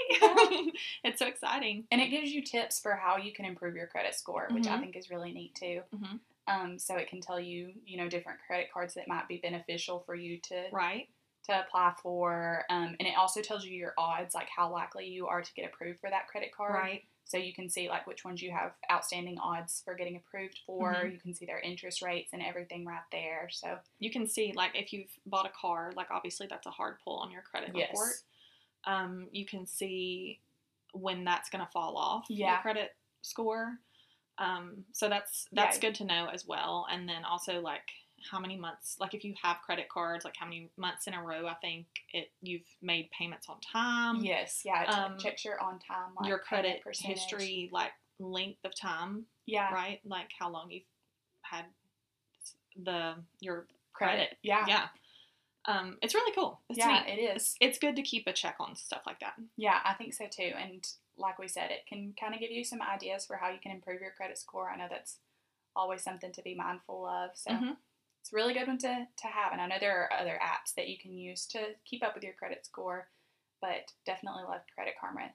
yay! it's so exciting. And it gives you tips for how you can improve your credit score, which I Mhm. think is really neat too. Mhm. Um, so it can tell you, you know, different credit cards that might be beneficial for you to Right. to apply for. Um, and it also tells you your odds, like how likely you are to get approved for that credit card. Right. So you can see like which ones you have outstanding odds for getting approved for. Mhm. You can see their interest rates and everything right there. So You can see like if you've bought a car, like obviously that's a hard pull on your credit yes, report. Um, you can see when that's going to fall off Yeah. your credit score. Um, so that's that's Yeah. good to know as well. And then also like how many months, like if you have credit cards, like how many months in a row, I think it you've made payments on time. yes, yeah. It um, checks your on time, like your credit history, like length of time, Yeah, right? Like how long you've had the your credit. credit. Yeah, Yeah. Um, it's really cool. It's yeah, neat. it is. It's, it's good to keep a check on stuff like that. Yeah, I think so too. And like we said, it can kind of give you some ideas for how you can improve your credit score. I know that's always something to be mindful of. So Mhm. it's a really good one to, to have. And I know there are other apps that you can use to keep up with your credit score, but definitely love Credit Karma.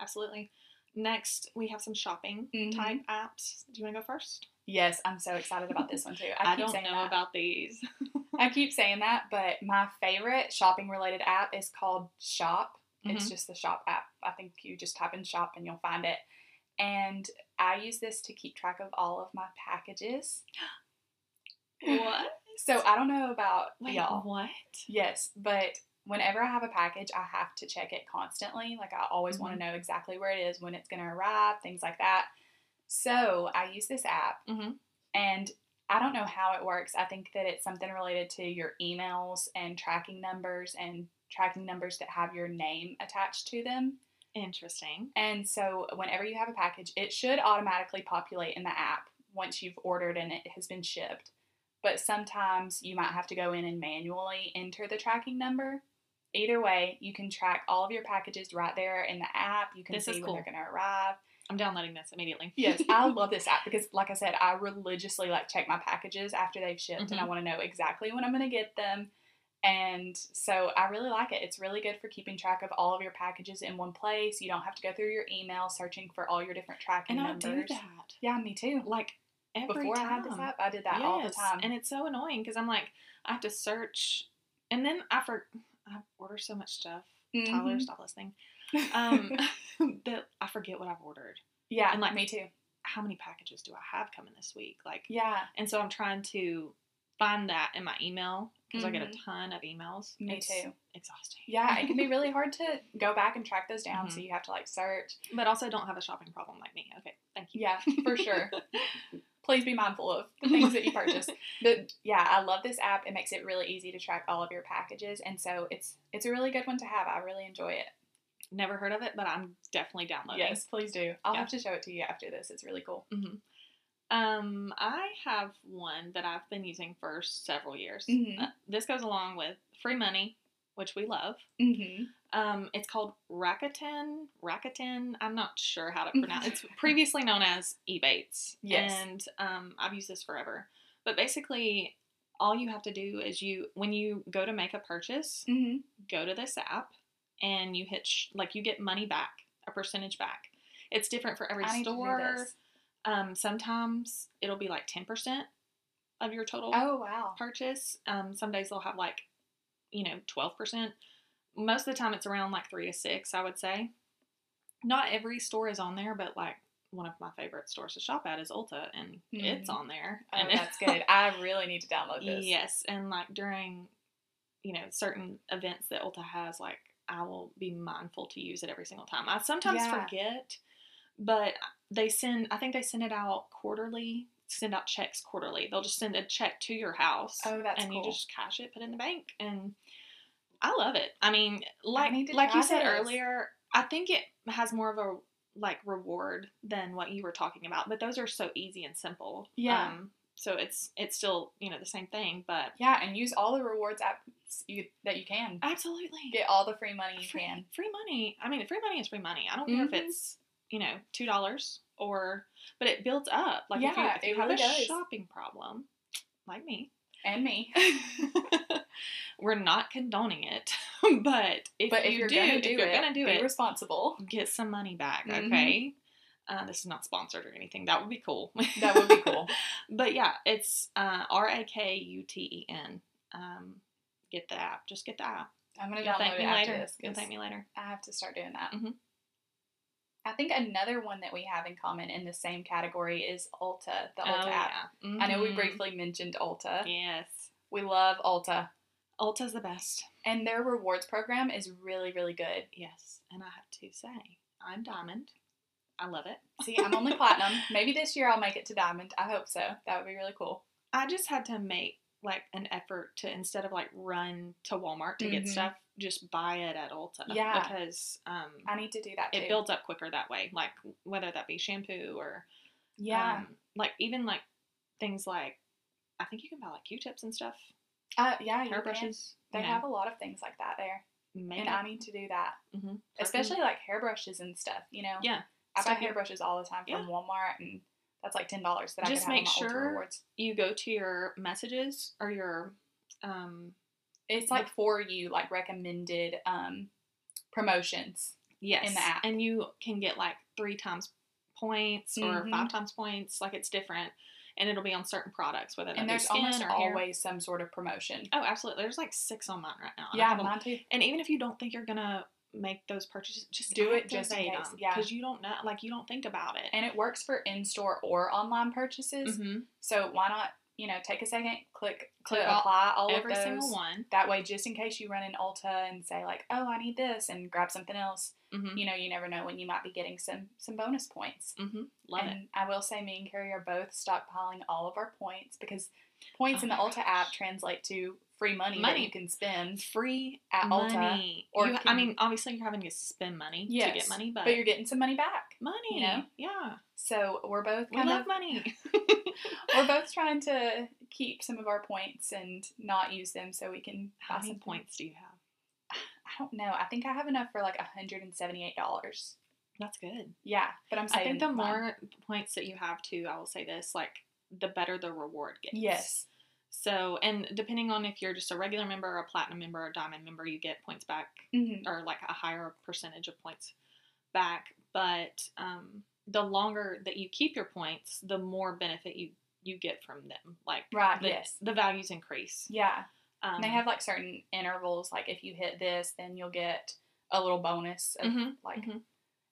Absolutely. Next, we have some shopping Mhm. type apps. Do you want to go first? Yes, I'm so excited about this one too. I, I, don't know that. about these. I keep saying that, but my favorite shopping related app is called Shop. Mm-hmm. It's just the Shop app. I think you just type in Shop and you'll find it. And I use this to keep track of all of my packages. what? So I don't know about Wait, y'all. what? Yes, but whenever I have a package, I have to check it constantly. Like I always want Mm-hmm. to know exactly where it is, when it's going to arrive, things like that. So I use this app, Mhm. and I don't know how it works. I think that it's something related to your emails and tracking numbers and tracking numbers that have your name attached to them. Interesting. And so whenever you have a package, it should automatically populate in the app once you've ordered and it has been shipped. But sometimes you might have to go in and manually enter the tracking number. Either way, you can track all of your packages right there in the app. You can This is see when they're going to arrive. I'm downloading this immediately. Yes, I love this app because, like I said, I religiously like check my packages after they've shipped, and I Mhm. want to know exactly when I'm going to get them. And so I really like it. It's really good for keeping track of all of your packages in one place. You don't have to go through your email searching for all your different tracking and I numbers. do that. Yeah, me too. Like every Before time. I had this app, I did that all the time. And it's so annoying because I'm like, I have to search, and then I for I order so much stuff. Tyler, Mhm. stop listening. Um, that I forget what I've ordered. yeah, and, like, me too. How many packages do I have coming this week? Like, Yeah, and so I'm trying to find that in my email because I get a Mhm. ton of emails. Me It's too. Exhausting. yeah. It can be really hard to go back and track those down, so Mhm. you have to like search. But also don't have a shopping problem like me. Okay, thank you. Yeah, for sure. Please be mindful of the things that you purchase. But yeah, I love this app. It makes it really easy to track all of your packages, and so it's it's a really good one to have. I really enjoy it. Never heard of it, but I'm definitely downloading. Yes, please do. I'll Yeah. have to show it to you after this. It's really cool. hmm Um, I have one that I've been using for several years. Mhm. Uh, this goes along with free money, which we love. Mm-hmm. Um, it's called Rakuten. Rakuten. I'm not sure how to pronounce. It. It's previously known as Ebates. Yes. And um, I've used this forever. But basically, all you have to do is you when you go to make a purchase, Mm-hmm. go to this app, and you hit sh- like you get money back, a percentage back. It's different for every I need store. to do this. Um, sometimes it'll be like ten percent of your total Oh wow. purchase. Um, some days they'll have like, you know, twelve percent. Most of the time, it's around like three to six. I would say. Not every store is on there, but like one of my favorite stores to shop at is Ulta, and it's Mhm. on there. Oh, and that's good. I really need to download this. Yes, and like during, you know, certain events that Ulta has, like I will be mindful to use it every single time. I sometimes Yeah. forget, but they send. I think they send it out quarterly. Send out checks quarterly. They'll just send a check to your house. Oh, that's and you just cash it, put it in the bank, and I love it. I mean, like to like you said this. earlier, I think it has more of a like reward than what you were talking about, but those are so easy and simple. Yeah. Um, so it's it's still you know the same thing, but Yeah, and use all the rewards apps you, that you can. absolutely Get all the free money you free, can. free money. I mean, free money is free money. I don't care if Mhm. it's you know two dollars or, but it builds up. Like if you, Yeah, if you have really a does. shopping problem, like me, And me. we're not condoning it. but if but you if you're do, gonna do if you're it, gonna do be it, responsible. get some money back. Mhm. Okay. Uh, this is not sponsored or anything. That would be cool. That would be cool. but yeah, it's uh, R A K U T E N. Um, get the app. Just get the app. I'm gonna You'll download it after later. this. You'll thank me later. I have to start doing that. Mhm. I think another one that we have in common in the same category is Ulta, the Ulta oh, app. yeah. I know we Mhm. briefly mentioned Ulta. Yes. We love Ulta. Ulta's the best. And their rewards program is really, really good. Yes. And I have to say, I'm Diamond. I love it. See, I'm only platinum. Maybe this year I'll make it to diamond. I hope so. That would be really cool. I just had to make like an effort to instead of like run to Walmart to Mhm. get stuff, just buy it at Ulta. Yeah. Because um, I need to do that too. it builds up quicker that way. Like whether that be shampoo or Yeah. um, like even like things like I think you can buy like Q-tips and stuff, uh, yeah, hairbrushes. They you know, have a lot of things like that there. makeup. And I need to do that. Mhm. Especially like hairbrushes and stuff, you know? yeah. I buy So hairbrushes all the time from Yeah. Walmart and that's like ten dollars that Just I make have on my Ulta sure- rewards. you go to your messages or your um It's like for you, like recommended um promotions. yes in the app. and you can get like three times points or Mhm. five times points like it's different and it'll be on certain products whether And there's almost or hair. always some sort of promotion. oh absolutely there's like six on mine right now Yeah, mine too. and even if you don't think you're gonna make those purchases just Do it just in case, yeah. because you don't know like you don't think about it And it works for in store or online purchases. Mhm. So why not, you know, take a second, click Click all- apply all every of those. single one That way, just in case you run in Ulta and say like, "Oh, I need this," and grab something else, mm-hmm. you know, you never know when you might be getting some some bonus points. Mm-hmm. love and it I will say, me and Carrie are both stockpiling all of our points because points Oh in the Ulta app translate to free money, that Money. you can spend. free At Ulta, money or You- I mean obviously you're having to spend money to get money but, But you're getting some money back. money you know? yeah So we're both we kind love of money we're both trying to keep some of our points and not use them so we can how many something. points do you have I don't know. I think I have enough for like hundred and seventy eight dollars. That's good. Yeah, but I'm I think the more points that you have too, I will say this, like the better the reward gets. Yes. So, and depending on if you're just a regular member, or a platinum member, or a diamond member, you get points back, hmm or like a higher percentage of points back. But um, the longer that you keep your points, the more benefit you you get from them. Like Right. the, yes. the values increase. Yeah. Um, And they have like certain intervals. Like if you hit this, then you'll get a little bonus of Mhm, like mhm.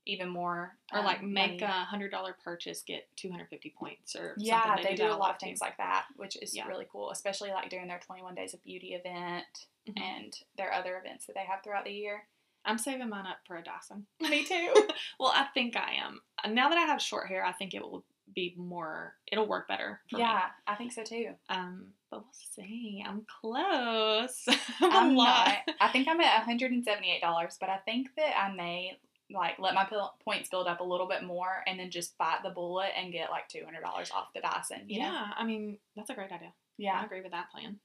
Even more. or like um, make money. a hundred dollar purchase, get two hundred fifty points, or Yeah, something. they, do that a lot of too. things like that, which is Yeah. really cool, especially like during their 21 Days of Beauty event Mhm. and their other events that they have throughout the year. I'm saving mine up for a Dyson. Me too. well, I think I am. Now that I have short hair, I think it will be more. It'll work better. For yeah, I think so too. Um, but we'll see. I'm close. I'm a lot. not. I think I'm at $178, but I think that I may like let my points build up a little bit more and then just bite the bullet and get like $200 off the Dyson. You Yeah, know? I mean that's a great idea. Yeah. I agree with that plan.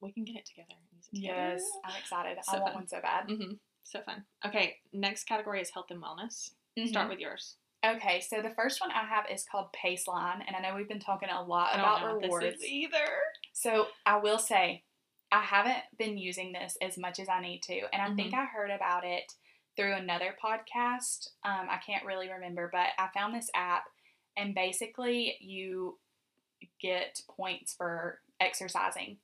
We can get it together. use it together. Yes, I'm excited. So I want one so bad. Mm-hmm. So fun. Okay, next category is health and wellness. Start with yours. Okay, so the first one I have is called Paceline, and I know we've been talking a lot about rewards. either. So I will say, I haven't been using this as much as I need to, and I Mm-hmm. think I heard about it through another podcast. Um, I can't really remember, but I found this app, and basically you get points for exercising.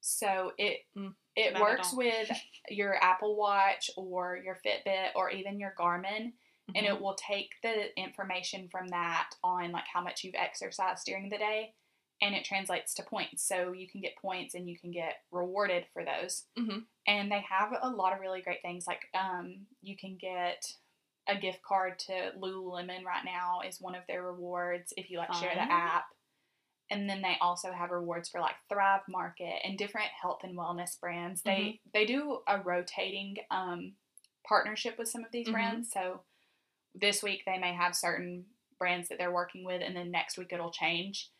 So it Mm, it works with your Apple Watch or your Fitbit or even your Garmin and Mhm. it will take the information from that on like how much you've exercised during the day and it translates to points so you can get points and you can get rewarded for those Mhm. and they have a lot of really great things like um, you can get a gift card to lululemon right now is one of their rewards if you like share the app and then they also have rewards for like thrive market and different health and wellness brands they Mm-hmm. they do a rotating um, partnership with some of these Mhm. brands so this week they may have certain brands that they're working with, and then next week it'll change.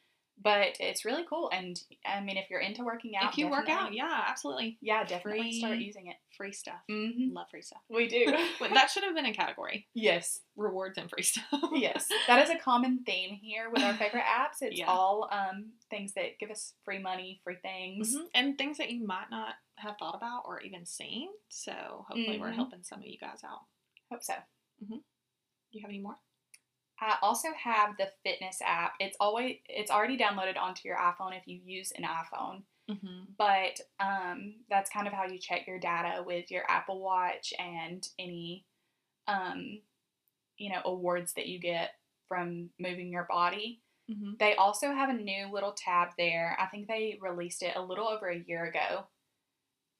But it's really cool, and I mean, if you're into working out, if you work out, yeah, absolutely. yeah, definitely start using it. Free stuff. hmm Love free stuff. We do. But that should have been a category. yes, Rewards and free stuff. yes, that is a common theme here with our favorite apps. It's Yeah. all um, things that give us free money, free things. Mhm. And things that you might not have thought about or even seen. So hopefully we're Mhm. helping some of you guys out. Hope so. Do you have any more? I also have the fitness app. It's always it's already downloaded onto your iPhone if you use an iPhone. Mm-hmm. But um, that's kind of how you check your data with your Apple Watch and any um, you know awards that you get from moving your body. Mm-hmm. They also have a new little tab there. I think they released it a little over a year ago.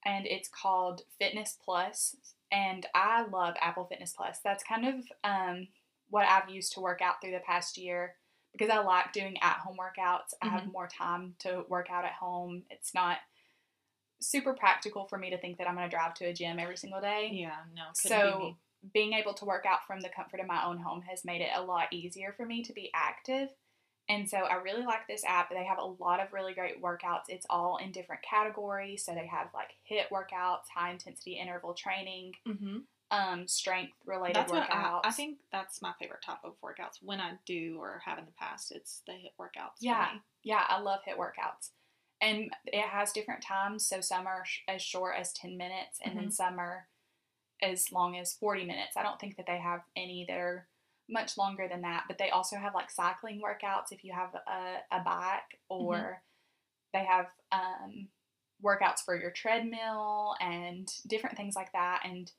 And it's called Fitness Plus. And I love Apple Fitness Plus. That's kind of um, what I've used to work out through the past year because I like doing at home workouts. I have more time to work out at home. It's not super practical for me to think that I'm going to drive to a gym every single day Yeah, no. be so me. being able to work out from the comfort of my own home has made it a lot easier for me to be active and so i really like this app they have a lot of really great workouts it's all in different categories so they have like HIIT workouts high intensity interval training Mm-hmm. Um, strength related That's workouts I, I think that's my favorite type of workouts. When I do or have in the past, it's the HIIT workouts. for Yeah. me. yeah i love HIIT workouts and it has different times so some are sh- as short as 10 minutes and then Mhm. some are as long as 40 minutes i don't think that they have any that are much longer than that but they also have like cycling workouts if you have a, a bike or they have um, workouts for your treadmill and different things like that and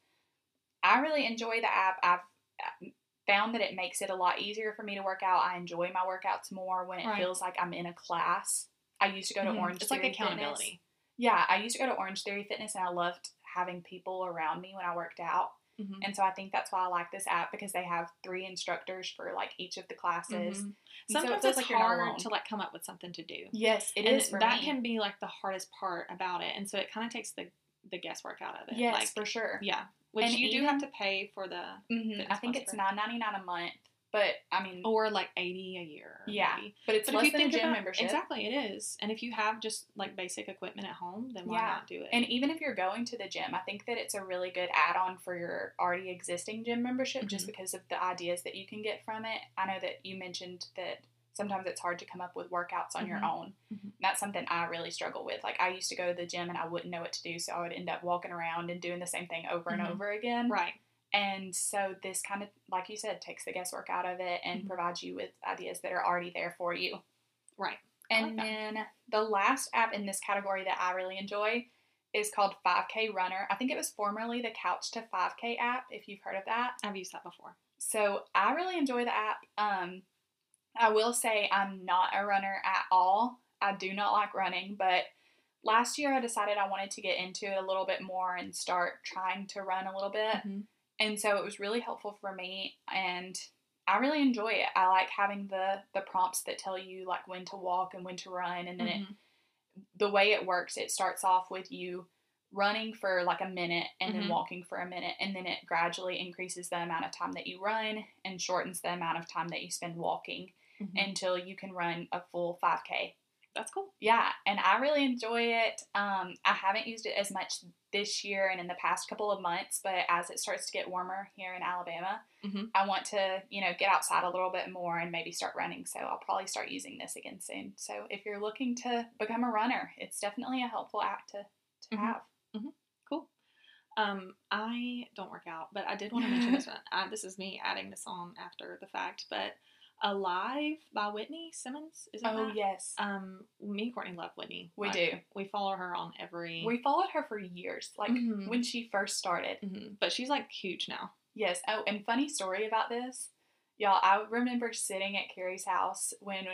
i really enjoy the app i've uh, found that it makes it a lot easier for me to work out i enjoy my workouts more when it Right. feels like i'm in a class i used to go to Mhm. orange It's like Theory Fitness. accountability. yeah i used to go to orange theory fitness and i loved having people around me when i worked out Mhm. and so i think that's why i like this app because they have three instructors for like each of the classes Mhm. And so it Sometimes it's like you're not hard to like come up with something to do. yes it and is that me can be like the hardest part about it, and so it kind of takes the the guesswork out of it. yes like, for sure yeah, which And you do have to pay for the hmm i think it's nine ninety nine a month but i mean or like eighty a year. Yeah, maybe. but it's But if less you than a think gym about membership exactly, it is. And if you have just like basic equipment at home, then why Yeah. not do it? And even if you're going to the gym, I think that it's a really good add on for your already existing gym membership just Mhm. because of the ideas that you can get from it. I know that you mentioned that sometimes it's hard to come up with workouts on your Mhm. own. Mhm. That's something I really struggle with. Like, I used to go to the gym and I wouldn't know what to do, so I would end up walking around and doing the same thing over and Mhm. over again. right. And so, this kind of, like you said, takes the guesswork out of it and Mhm. provides you with ideas that are already there for you. Right. And like that. then the last app in this category that I really enjoy is called 5K Runner. I think it was formerly the Couch to 5K app, if you've heard of that. I've used that before. So I really enjoy the app. Um, I will say I'm not a runner at all. I do not like running, but last year I decided I wanted to get into it a little bit more and start trying to run a little bit. Mhm. And so it was really helpful for me and I really enjoy it. I like having the the prompts that tell you like when to walk and when to run and then it Mhm. the way it works, it starts off with you running for like a minute and then Mhm. walking for a minute, and then it gradually increases the amount of time that you run and shortens the amount of time that you spend walking Mhm. until you can run a full 5K. That's cool. Yeah, and I really enjoy it. Um, I haven't used it as much this year and in the past couple of months, but as it starts to get warmer here in Alabama, Mhm. I want to, you know, get outside a little bit more and maybe start running. So I'll probably start using this again soon. So if you're looking to become a runner, it's definitely a helpful app to, to Mhm. have. Cool. Um, I don't work out, but I did want to mention this one. Uh, this is me adding this on after the fact, but Alive by Whitney Simmons is it Oh that? yes, Um, me and Courtney love Whitney. we Like, do. We follow her on every. We followed her for years, like Mhm. when she first started. Mhm. But she's like huge now. Yes. Oh, and funny story about this, y'all. I remember sitting at Carrie's house when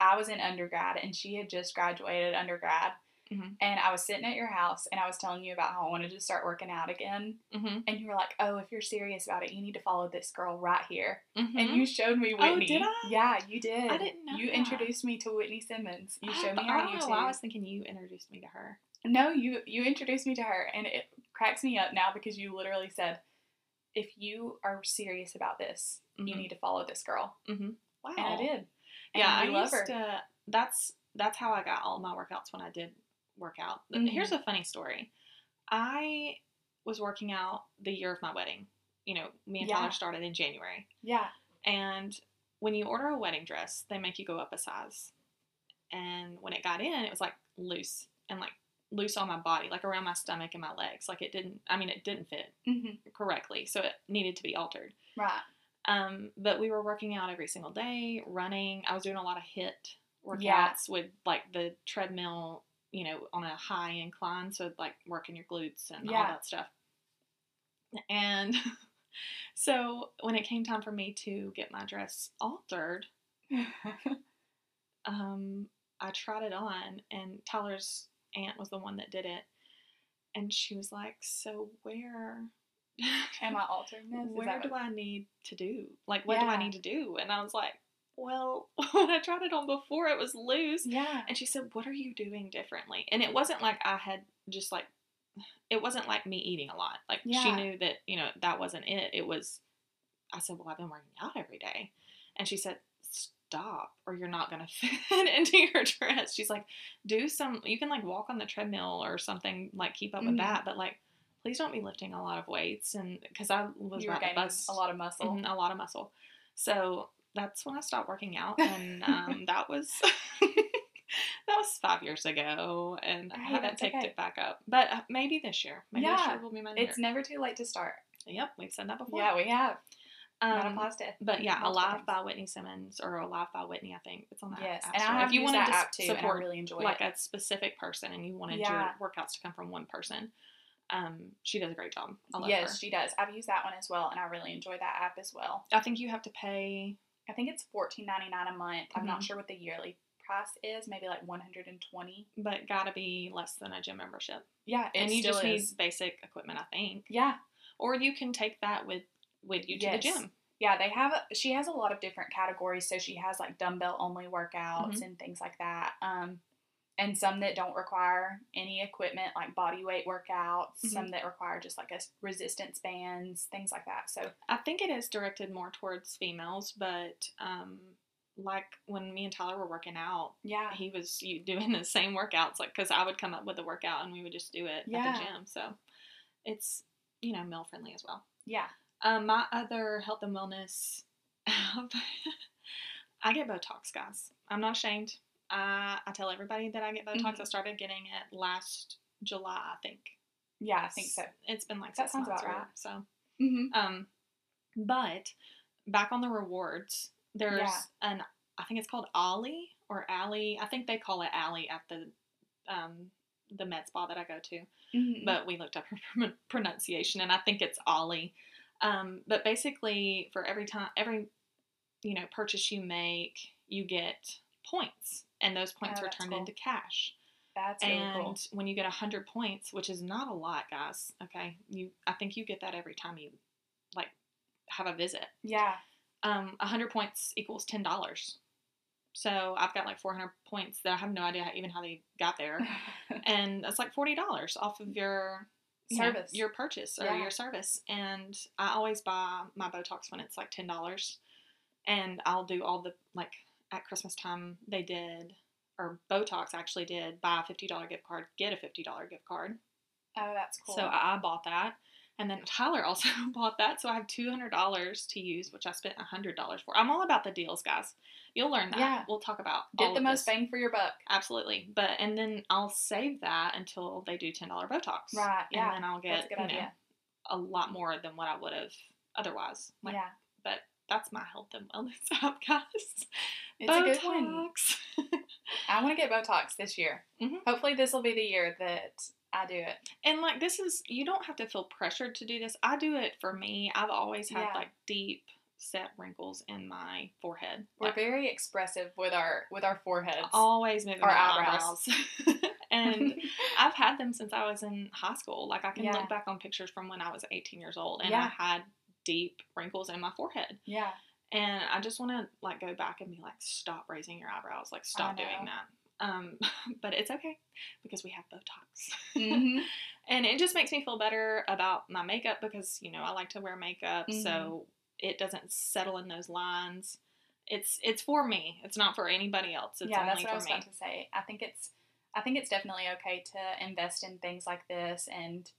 I was in undergrad and she had just graduated undergrad. Mhm. And I was sitting at your house and I was telling you about how I wanted to start working out again. Mm-hmm. And you were like, oh, if you're serious about it, you need to follow this girl right here. Mm-hmm. And you showed me Whitney. Oh, Whitney. did I? Yeah, you did. I didn't know You that. introduced me to Whitney Simmons. You showed me her I on don't know YouTube. why I was thinking you introduced me to her. No, you you introduced me to her, and it cracks me up now because you literally said, if you are serious about this, you Mhm. need to follow this girl. Mm-hmm. Wow. And I did. Yeah, and I we love used her. to. That's that's how I got all my workouts when I did work out. Mhm. Here's a funny story. I was working out the year of my wedding. You know, me and Yeah. Tyler started in January, Yeah. and when you order a wedding dress, they make you go up a size. And when it got in, it was like loose and like loose on my body, like around my stomach and my legs. Like it didn't. I mean, it didn't fit Mm-hmm. correctly, so it needed to be altered. Right. Um, but we were working out every single day, running. I was doing a lot of HIIT workouts Yeah. with like the treadmill, you know, on a high incline, so like working your glutes and all that stuff. And so when it came time for me to get my dress altered, um, I tried it on, and Tyler's aunt was the one that did it, and she was like, "So where?" Am I altering this? Where do I need to do? Like, what do I need to do? And I was like, well, when I tried it on before, it was loose. Yeah. And she said, what are you doing differently? And it wasn't like I had just like, it wasn't like me eating a lot. Like, she knew that, you know, that wasn't it. It was, I said, well, I've been working out every day. And she said, stop or you're not going to fit into your dress. She's like, do some, you can like walk on the treadmill or something, like keep up with Mhm. that. But like, please don't be lifting a lot of weights. And because I was you about to bust a lot of muscle. Mhm, a lot of muscle. So that's when I stopped working out, and um, that was that was five years ago, and I haven't picked okay. it back up. But uh, maybe this year, maybe this year will be my It's year. never too late to start. Yep, we've said that before. Yeah, we have. um, but yeah, multiple Alive things. by Whitney Simmons or Alive by Whitney, I think it's on that. Yes, app and I have if you used wanted that to app too, support really enjoy like it. a specific person, and you wanted Yeah. your workouts to come from one person, um, she does a great job. Yes, her. she does. I've used that one as well, and I really enjoy that app as well. I think you have to pay. I think it's fourteen ninety nine a month. I'm not Mhm. sure what the yearly price is. Maybe like one hundred and twenty. But gotta be less than a gym membership. Yeah, and you just is. need basic equipment, I think. Yeah, Or you can take that with with you to Yes. the gym. yeah. They have. A, She has a lot of different categories. So she has like dumbbell only workouts Mhm. and things like that. Um, and some that don't require any equipment, like body weight workouts. Mhm. Some that require just like a resistance bands, things like that. So I think it is directed more towards females, but um, like when me and Tyler were working out, yeah, he was doing the same workouts, like because I would come up with a workout and we would just do it Yeah. at the gym. So it's you know male friendly as well. yeah. Um, my other health and wellness app, I get Botox, guys. I'm not ashamed. I I tell everybody that I get Botox. Mhm. I started getting it last July, I think. Yeah, I think so. It's been like That six sounds months about right. so. Mm-hmm. Um, but back on the rewards, there's Yeah. an I think it's called Ollie or Allie. I think they call it Allie at the um the med spa that I go to Mm-hmm. but we looked up her pronunciation and I think it's Ollie. Um, but basically, for every time, every you know purchase you make, you get points, and those points Oh, are turned cool. into cash. That's really and cool. when you get hundred points, which is not a lot, guys. Okay, you I think you get that every time you like have a visit. Yeah. Um, hundred points equals ten dollars. So I've got like four hundred points that I have no idea even how they got there and that's like forty dollars off of your you know, Service. your purchase or Yeah. your service. And I always buy my Botox when it's like ten dollars, and I'll do all the like at Christmas time they did or Botox actually did buy a fifty dollar gift card, get a fifty dollar gift card. oh, that's cool. So I, bought that. And then Tyler also bought that, so I have two hundred dollars to use, which I spent hundred dollars for. I'm all about the deals, guys. You'll learn that. Yeah. We'll talk about Get the most this. bang for your buck. Absolutely. But and then I'll save that until they do ten dollar Botox. Right. Yeah. And then I'll get a you know a lot more than what I would have otherwise. Like, yeah. That's my health and wellness app, guys. It's a good one. Botox. I want to get Botox this year. Mhm. Hopefully, this will be the year that I do it. and like this is you don't have to feel pressured to do this. I do it for me. I've always had Yeah. like deep set wrinkles in my forehead. We're Like, very expressive with our with our foreheads. always moving Our eyebrows. eyebrows. and I've had them since I was in high school. Like I can Yeah. look back on pictures from when I was 18 years old and Yeah. I had deep wrinkles in my forehead. yeah. And I just want to like go back and be like stop raising your eyebrows. Like stop doing that. Um, but it's okay because we have Botox. hmm and it just makes me feel better about my makeup because you know I like to wear makeup, Mhm. so it doesn't settle in those lines. It's it's for me. It's not for anybody else. It's yeah, only that's what for I was me. about to say. I think it's I think it's definitely okay to invest in things like this and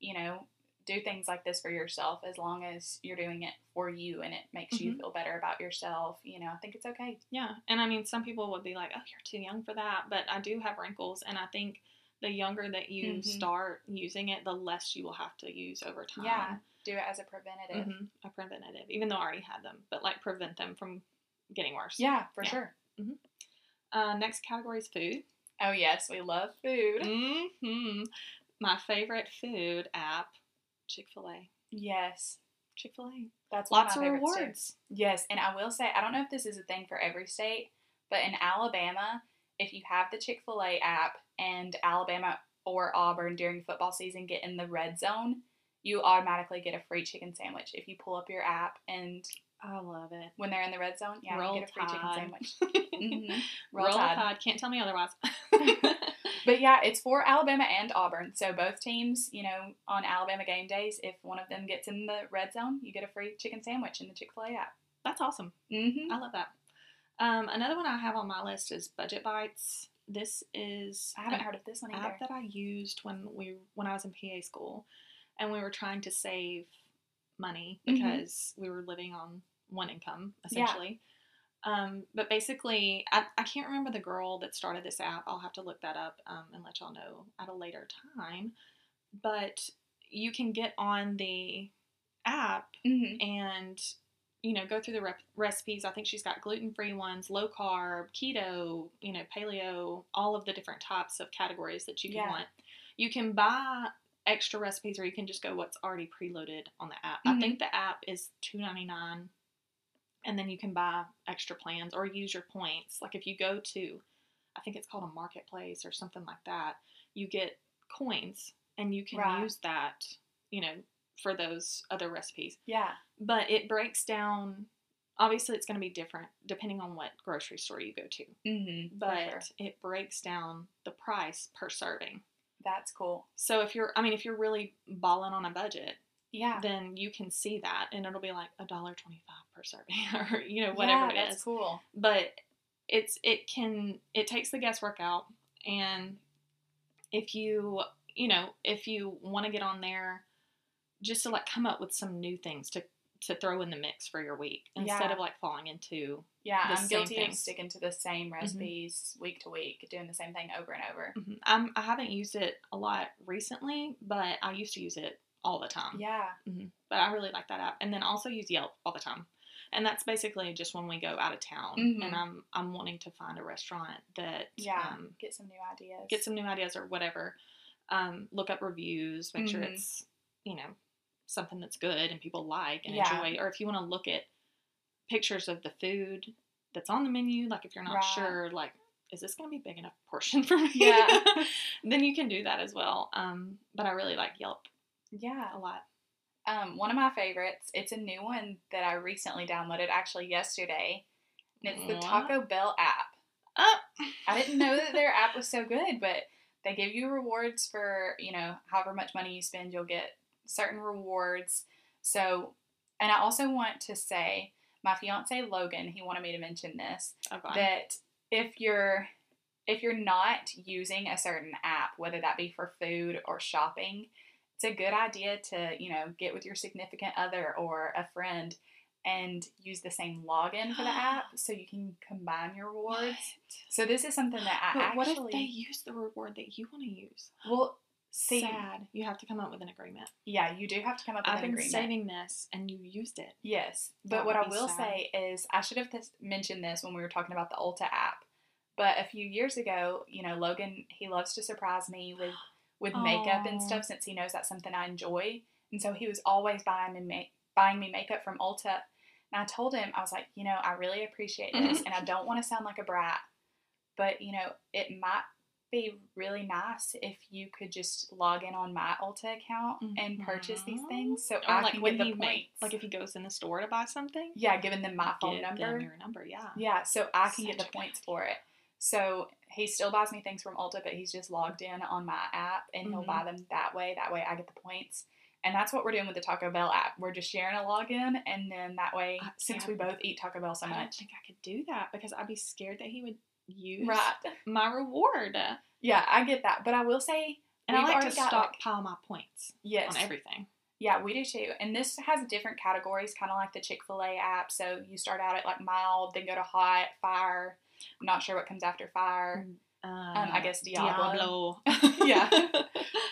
you know do things like this for yourself as long as you're doing it for you and it makes you Mhm. feel better about yourself. You know, I think it's okay. Yeah, and I mean, some people would be like, "Oh, you're too young for that," but I do have wrinkles, and I think the younger that you Mhm. start using it, the less you will have to use over time. Yeah, do it as a preventative. hmm a preventative, even though I already had them, but like prevent them from getting worse. Yeah, for Yeah. sure. Uh, next category is food. Oh yes, we love food. hmm My favorite food app, Chick Fil A. Yes, Chick Fil A. that's Lots of of favorites, too. Yes, and I will say I don't know if this is a thing for every state, but in Alabama, if you have the Chick Fil A app and Alabama or Auburn during football season get in the red zone, you automatically get a free chicken sandwich if you pull up your app and I love it. when they're in the red zone, yeah, Roll get a free chicken sandwich. hmm Roll, Roll Tide. Tide. Can't tell me otherwise. But yeah, it's for Alabama and Auburn. So both teams, you know, on Alabama game days, if one of them gets in the red zone, you get a free chicken sandwich in the Chick Fil A app. That's awesome. Mm-hmm. I love that. Um, another one I have on my list is Budget Bytes. This is I haven't heard of this one either. app that I used when we when I was in PA school, and we were trying to save money Mhm. because we were living on one income Yeah. essentially. Um, but basically, I, I can't remember the girl that started this app. I'll have to look that up um, and let y'all know at a later time. But you can get on the app Mm-hmm. and you know go through the rep- recipes i think she's got gluten-free ones low carb keto you know paleo all of the different types of categories that you can Yeah. want you can buy extra recipes or you can just go what's already preloaded on the app i Mhm. think the app is $2.99 and then you can buy extra plans or use your points like if you go to i think it's called a marketplace or something like that you get coins and you can Right. use that you know for those other recipes Yeah. but it breaks down obviously it's going to be different depending on what grocery store you go to Mm-hmm. but it breaks down the price per serving That's cool. so if you're i mean if you're really balling on a budget Yeah. then you can see that and it'll be like a dollar 25 per serving or you know whatever yeah, it that's is cool. but it's it can it takes the guesswork out and if you you know if you want to get on there just to like come up with some new things to to throw in the mix for your week instead Yeah. of like falling into Yeah, I'm guilty of sticking to the same recipes week to week, doing the same thing over and over. Mhm. I'm, I haven't used it a lot recently, but I used to use it all the time. Yeah. hmm But I really like that app, and then also use Yelp all the time. And that's basically just when we go out of town, Mhm. and I'm I'm wanting to find a restaurant that Yeah. um, Get some new ideas. get some new ideas or whatever. Um, look up reviews, make sure Mhm. it's you know something that's good and people like and Yeah. enjoy. Or if you want to look at pictures of the food that's on the menu, like if you're not Right. sure, like is this going to be big enough portion for me? Yeah. then you can do that as well. Um, but I really like Yelp Yeah. a lot. Um, one of my favorites, it's a new one that I recently downloaded actually yesterday. And it's the Taco Bell app. Oh, I didn't know that their app was so good, but they give you rewards for, you know, however much money you spend, you'll get certain rewards. So, and I also want to say, my fiance Logan, he wanted me to mention this, okay. that if you're if you're not using a certain app, whether that be for food or shopping, it's a good idea to, you know, get with your significant other or a friend and use the same login for the app so you can combine your rewards. What? So this is something that I But actually what if they use the reward that you want to use? well see Sad. You have to come up with an agreement. yeah, you do have to come up with I've an been saving this, and you used it. Yes, That but what I will sad. say is I should have th- mentioned this when we were talking about the Ulta app. But a few years ago, you know, Logan he loves to surprise me with with makeup and stuff since he knows that's something I enjoy, and so he was always buying me ma- buying me makeup from Ulta. And I told him I was like, you know, I really appreciate this, and I don't want to sound like a brat, but you know, it might be really nice if you could just log in on my Ulta account and purchase these Mhm. things so Or I like can when get the points. like if he goes in the store to buy something, Yeah, giving them my phone give number. them your number. Yeah. Yeah, so I can get the Such points for it. So he still buys me things from Ulta, but he's just logged in on my app and he'll Mhm. buy them that way. That way I get the points. And that's what we're doing with the Taco Bell app. We're just sharing a login, and then that way, Uh, since yeah. we both eat Taco Bell so much, I don't think I could do that because I'd be scared that he would use right? my reward. Yeah, I get that. But I will say, And I like to got, like- stockpile my points yes, on everything. Yeah, we do too. And this has different categories, kind of like the Chick fil A app. So you start out at like mild, then go to hot, fire. I'm not sure what comes after fire. Um, I guess Diablo. Diablo. Yeah.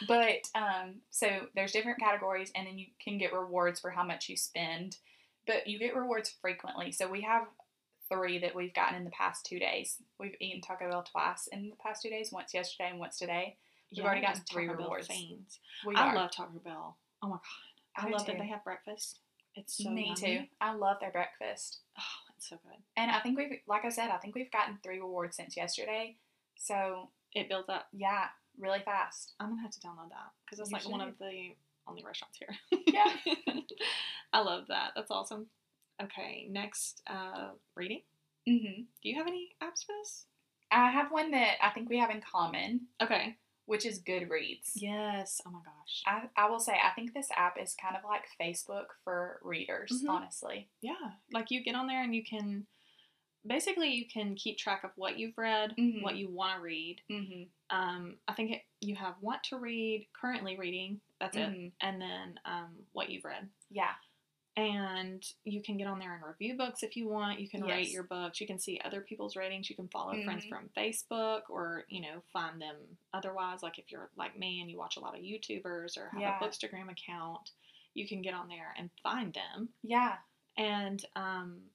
But um, so there's different categories, and then you can get rewards for how much you spend. But you get rewards frequently. So we have three that we've gotten in the past two days. We've eaten Taco Bell twice in the past two days, once yesterday and once today. We've already gotten three Taco Bell rewards. fiends. We I are. love Taco Bell. Oh my god. I, I love that they have breakfast. It's so Me yummy. too. I love their breakfast. Oh, it's so good. And I think we've, like I said, I think we've gotten three rewards since yesterday. So It builds up. yeah, really fast. I'm gonna have to download that because it's like one of the only restaurants here. Yeah. I love that. That's awesome. Okay, next, uh, reading. hmm Do you have any apps for this? I have one that I think we have in common, Okay. which is Goodreads. Yes. Oh my gosh. I, I will say, I think this app is kind of like Facebook for readers, Mhm. honestly. Yeah. Like you get on there and you can, basically, you can keep track of what you've read, Mhm. what you want to read. hmm Um, I think it, you have want to read, currently reading. That's it. Mhm. And then um, what you've read. Yeah. And you can get on there and review books if you want. You can rate your books. You can see other people's ratings. You can follow friends Mhm. from Facebook or, you know, find them otherwise. Like if you're like me and you watch a lot of YouTubers or have Yeah. a Bookstagram account, you can get on there and find them. Yeah. And um,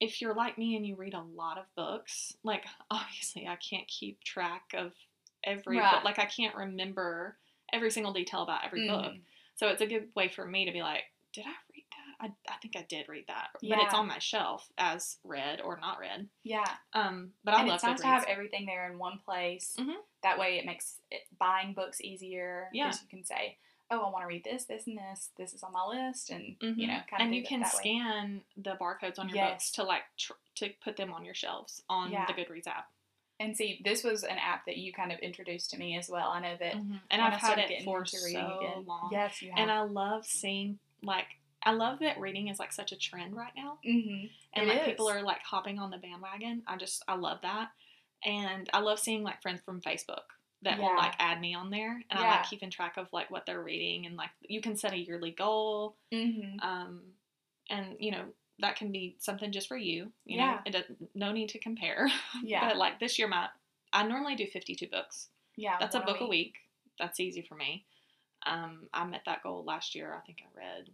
if you're like me and you read a lot of books, like obviously I can't keep track of every Right. book. Like I can't remember every single detail about every book. Mhm. So it's a good way for me to be like, did I? I, I think I did read that. But it's on my shelf as read or not read. Yeah. Um, but I and love it's nice to have everything there in one place. Mhm. That way, it makes it, buying books easier. Yeah. You can say, "Oh, I want to read this, this, and this. This is on my list," and you Mhm. know, kind of. and you can that scan the barcodes on your Yes. books to like tr- to put them on your shelves on Yeah. the Goodreads app. And see, this was an app that you kind of introduced to me as well. I know that. And when I I've had it for so again- long. Yes, you have. And I love seeing like I love that reading is like such a trend right now. mm-hmm. and It like people are like hopping on the bandwagon. I just I love that, and I love seeing like friends from Facebook that will like add me on there, and I like keeping track of like what they're reading, and like you can set a yearly goal, Mm-hmm. um, and you know that can be something just for you. You Yeah. know, it doesn't, no need to compare. Yeah. but like this year, my I normally do fifty two books. yeah. That's a book a week. That's easy for me. Um, I met that goal last year. I think I read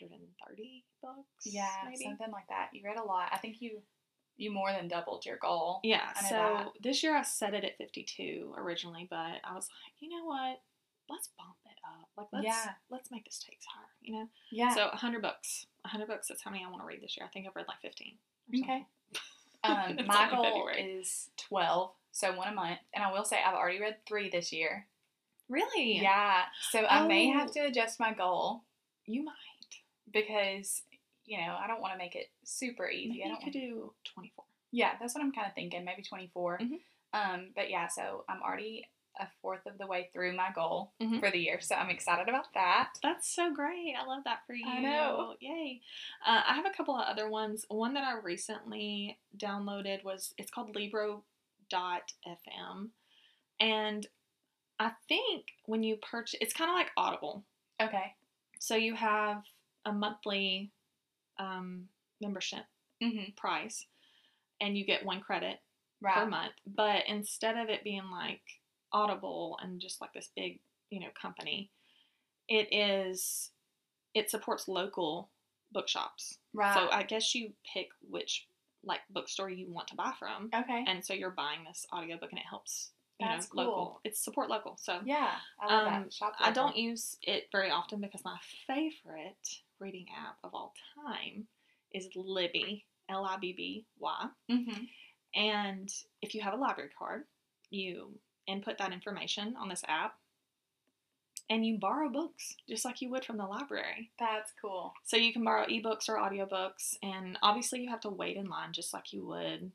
130 books. Yeah, maybe. something like that. You read a lot. I think you you more than doubled your goal. Yeah, so that. this year I set it at 52 originally, but I was like, you know what? Let's bump it up. Like let's Yeah. let's make this stakes higher, you know? Yeah. So 100 books. 100 books that's how many I want to read this year. I think I've read like 15. Okay. um, my goal is twelve, so one a month. And I will say I've already read three this year. Really? Yeah. So I may have Oh. to adjust my goal You might. Because you know I don't want to make it super easy. Maybe I you don't could want- do 24. Yeah, that's what I'm kind of thinking. Maybe 24. Mhm. Um, but yeah, so I'm already a fourth of the way through my goal Mhm. for the year, so I'm excited about that. That's so great. I love that for you. I know. Yay. Uh, I have a couple of other ones. One that I recently downloaded was it's called Libro.fm. And I think when you purchase, it's kind of like Audible. Okay. So you have a monthly um, membership Mm-hmm. price and you get one credit Right. per month. But instead of it being like Audible and just like this big, you know, company, it is it supports local bookshops. Right. So I guess you pick which like bookstore you want to buy from. okay. And so you're buying this audiobook and it helps you That's know cool. local. It's support local. So yeah, I love um, that. Shop local. I don't use it very often because my favorite reading app of all time is Libby, L I B B Y. Mm-hmm. And if you have a library card, you input that information on this app and you borrow books just like you would from the library. That's cool. So you can borrow ebooks or audiobooks, and obviously you have to wait in line just like you would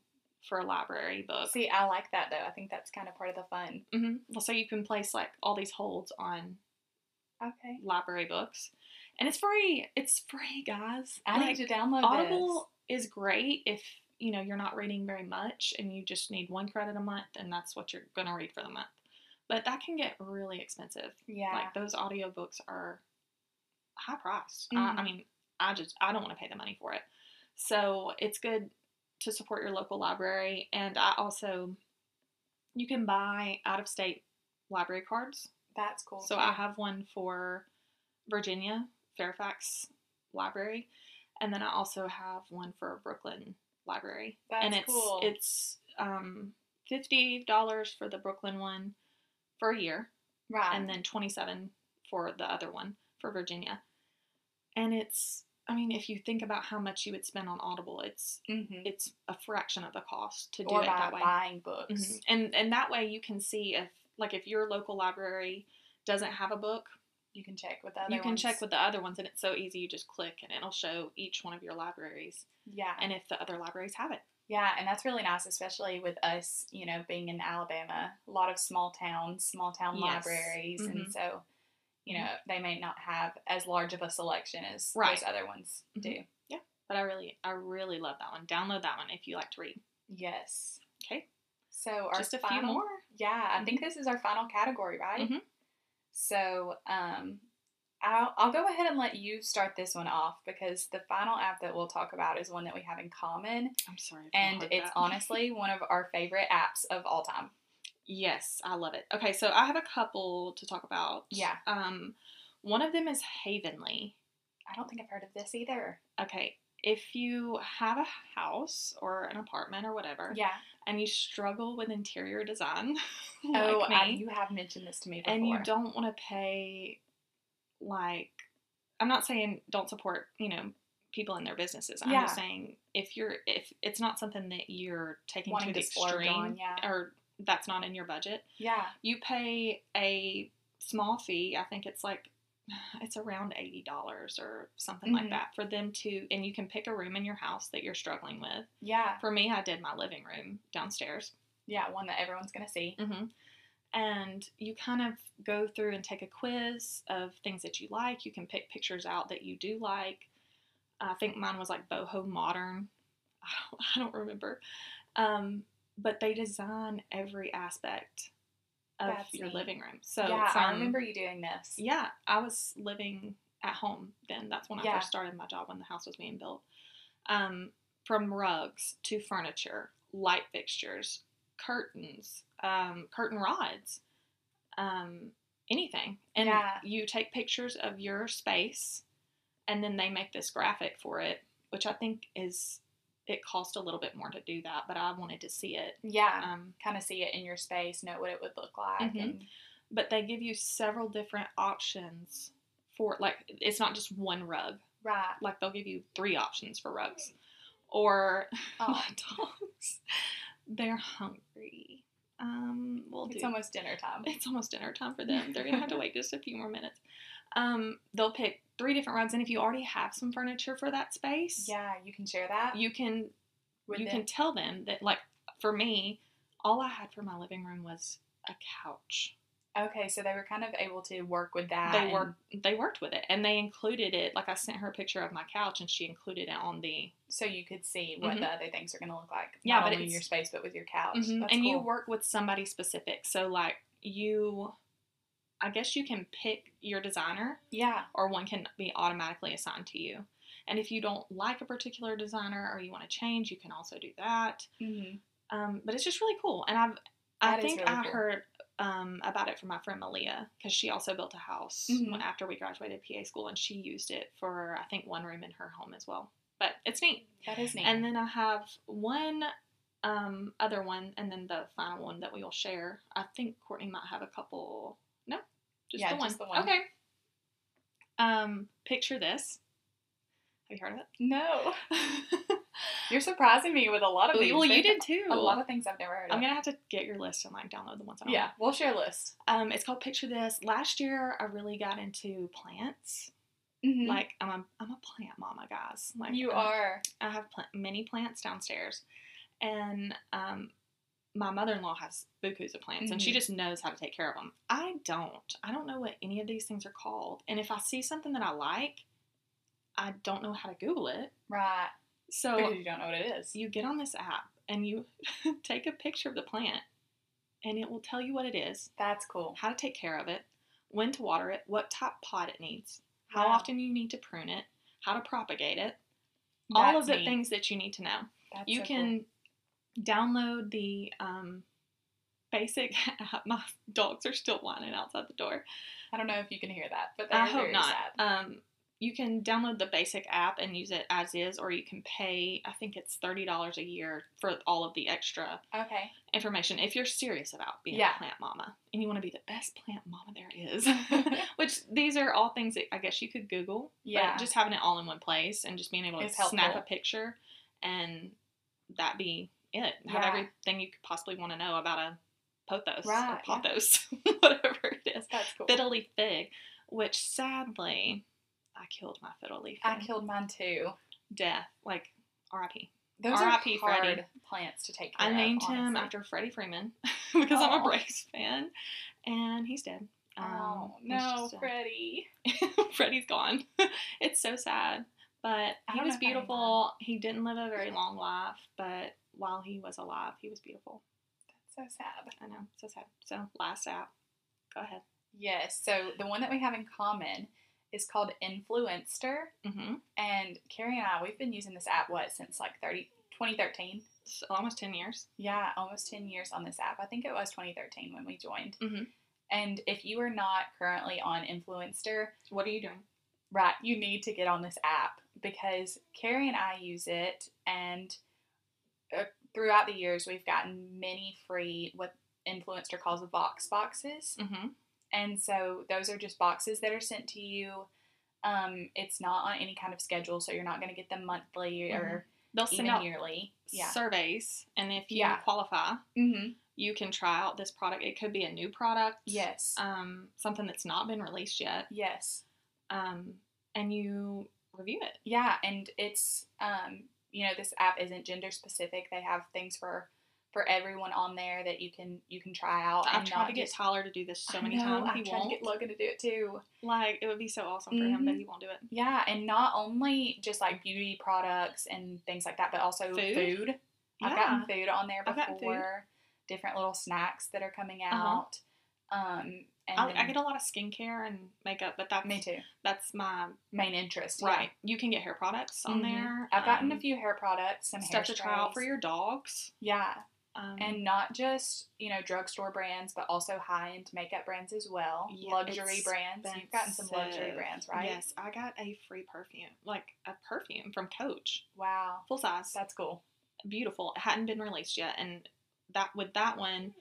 for a library book. See, I like that though. I think that's kind of part of the fun. hmm Well, so you can place like all these holds on Okay. library books, and it's free. It's free, guys. I Like, need to download it. Audible is great if you know you're not reading very much and you just need one credit a month, and that's what you're gonna read for the month. But that can get really expensive. Yeah. Like those audiobooks are high priced. Mhm. I, I mean, I just I don't want to pay the money for it. So it's good to support your local library, and I also you can buy out of state library cards. that's cool. So too. I have one for Virginia Fairfax Library, and then I also have one for Brooklyn Library. That's and it's cool. it's um, fifty dollars for the Brooklyn one for a year, right. and then 27 for the other one for Virginia. And it's I mean, if you think about how much you would spend on Audible, it's Mhm. it's a fraction of the cost to do or it that way. buying books. Mhm. And and that way you can see if like if your local library doesn't have a book, You can check with the other you can ones. check with the other ones and it's so easy you just click and it'll show each one of your libraries Yeah. and if the other libraries have it. Yeah, and that's really nice, especially with us, you know, being in Alabama. A lot of small towns, small town Yes. libraries, and Mhm. so, you know, they may not have as large of a selection as Right. those other ones Mhm. do. Yeah, but I really I really love that one. Download that one if you like to read. Yes. Okay. So our Just a final, few more. Yeah, I think this is our final category, right? So, um, I'll, I'll go ahead and let you start this one off because the final app that we'll talk about is one that we have in common, I'm sorry. and it's that. honestly one of our favorite apps of all time. Yes, I love it. Okay, so I have a couple to talk about. Yeah. Um one of them is Havenly. I don't think I've heard of this either. Okay, if you have a house or an apartment or whatever, Yeah. and you struggle with interior design, oh, like I, you have mentioned this to me before. and you don't want to pay, like, I'm not saying don't support, you know, people in their businesses. I'm Yeah. just saying if you're if it's not something that you're taking Wanting to the extreme, on, yeah. or that's not in your budget, Yeah. you pay a small fee. I think it's like it's around eighty dollars or something Mhm. like that for them to, and you can pick a room in your house that you're struggling with. Yeah. For me, I did my living room downstairs. Yeah. One that everyone's going to see. Mm-hmm. And you kind of go through and take a quiz of things that you like. You can pick pictures out that you do like. I think mine was like boho modern. I don't, I don't remember. Um, but they design every aspect of That's your neat. living room. So yeah, I remember you doing this. Yeah, I was living at home then. That's when I Yeah. first started my job when the house was being built. Um, from rugs to furniture, light fixtures, curtains, um, curtain rods, um, anything. And Yeah. you take pictures of your space, and then they make this graphic for it, which I think is it cost a little bit more to do that, but I wanted to see it. Yeah. Um, kind of see it in your space, know what it would look like. Mhm. And but they give you several different options for like it's not just one rug. right. Like they'll give you three options for rugs. Or Oh, my dogs, they're hungry. Um, we'll it's do. almost dinner time. it's almost dinner time for them. They're gonna have to wait just a few more minutes. Um, they'll pick three different rugs, and if you already have some furniture for that space, Yeah, you can share that. you can you them. can tell them that like for me, all I had for my living room was a couch. Okay, so they were kind of able to work with that. they worked they worked with it and they included it like i sent her a picture of my couch and she included it on the so you could see what Mhm. the other things are going to look like. Yeah, not but only in your space, but with your couch. Mhm. That's and you work with somebody specific so like you i guess you can pick your designer Yeah, or one can be automatically assigned to you and if you don't like a particular designer or you want to change you can also do that hmm um, but it's just really cool and i've i think really i cool. heard um, about it from my friend malia because she also built a house Mhm. after we graduated pa school and she used it for i think one room in her home as well but it's neat that is neat. And then I have one um, other one, and then the final one that we will share. I think Courtney might have a couple. Just, Yeah, the, one. just the one. Okay. Um, picture this. Have you heard of it? no, you're surprising me with a lot of these. well, you did too. a lot of things I've never heard of. I'm gonna have to get your list and like download the ones. I yeah, we'll share a list. Um, it's called Picture This. Last year, I really got into plants. Mhm. Like I'm a I'm a plant mama, guys. Like you I- are. I have pl- many plants downstairs, And um, my mother in law has bukus of plants, and she Mhm. just knows how to take care of them. I don't. I don't know what any of these things are called. And if I see something that I like, I don't know how to Google it. Right. So because you don't know what it is. you get on this app and you take a picture of the plant, and it will tell you what it is, That's cool. how to take care of it, when to water it, what type pot it needs, how Wow. often you need to prune it, how to propagate it, all of the neat. things that you need to know. That's you so cool. Download the um, basic app. My dogs are still whining outside the door. I don't know if you can hear that, but I hope not. Um, you can download the basic app and use it as is, or you can pay. I think it's thirty dollars a year for all of the extra Okay. information if you're serious about being Yeah. a plant mama and you want to be the best plant mama there is. Which these are all things that I guess you could Google. Yeah. But just having it all in one place and just being able to It's snap a picture and that be it. Have Yeah. everything you could possibly want to know about a pothos Right, or yeah. pothos, whatever it is. That's cool. Fiddle leaf fig, which sadly I killed my fiddle leaf I killed mine too. Death, like R.I.P. Those are R.I.P. hard Freddie. plants to take care I of. named him after Freddie Freeman because I'm a. Braves fan, and he's dead. Um, Oh no, Freddie. Freddie's gone. it's so sad. But he was know if I knew beautiful. He didn't live a very long life, but while he was alive, he was beautiful. That's so sad. I know, so sad. So last app. Go ahead. Yes. So the one that we have in common is called Influenster, Mm-hmm. and Carrie and I we've been using this app what since like 30, 2013. So almost ten years. Yeah, almost 10 years on this app. I think it was 2013 when we joined. Mm-hmm. And if you are not currently on Influenster, What are you doing? right, you need to get on this app because Carrie and I use it, and uh, throughout the years, we've gotten many free, what Influenster calls the Vox boxes. Mm-hmm. And so those are just boxes that are sent to you. Um, it's not on any kind of schedule, so you're not going to get them monthly or They'll send out yearly. Yeah. surveys, and if you Yeah. qualify, Mm-hmm. you can try out this product. It could be a new product. Yes. Um, something that's not been released yet. yes. Um, and you review it. Yeah, and it's um, you know, this app isn't gender specific. They have things for for everyone on there that you can you can try out. I've and tried to get just- Tyler to do this so I many know, times. I've tried to get Logan to do it too. Like it would be so awesome for him, but Mhm. he won't do it. Yeah, and not only just like beauty products and things like that, but also Food? food. I've gotten food on there before. Different little snacks that are coming Uh-huh. out. Um, and I, I get a lot of skincare and makeup, but that's me too. That's my Main interest, yeah. right. You can get hair products on Mhm. there. I've gotten a um, few hair products, some stuff to try out for your dogs. yeah, Um, and not just you know drugstore brands, but also high end makeup brands as well. Yeah, luxury brands. You've gotten some luxury brands, right? Yes, I got a free perfume, like a perfume from Coach, Wow, full size, that's cool. beautiful. It hadn't been released yet, and that with that one,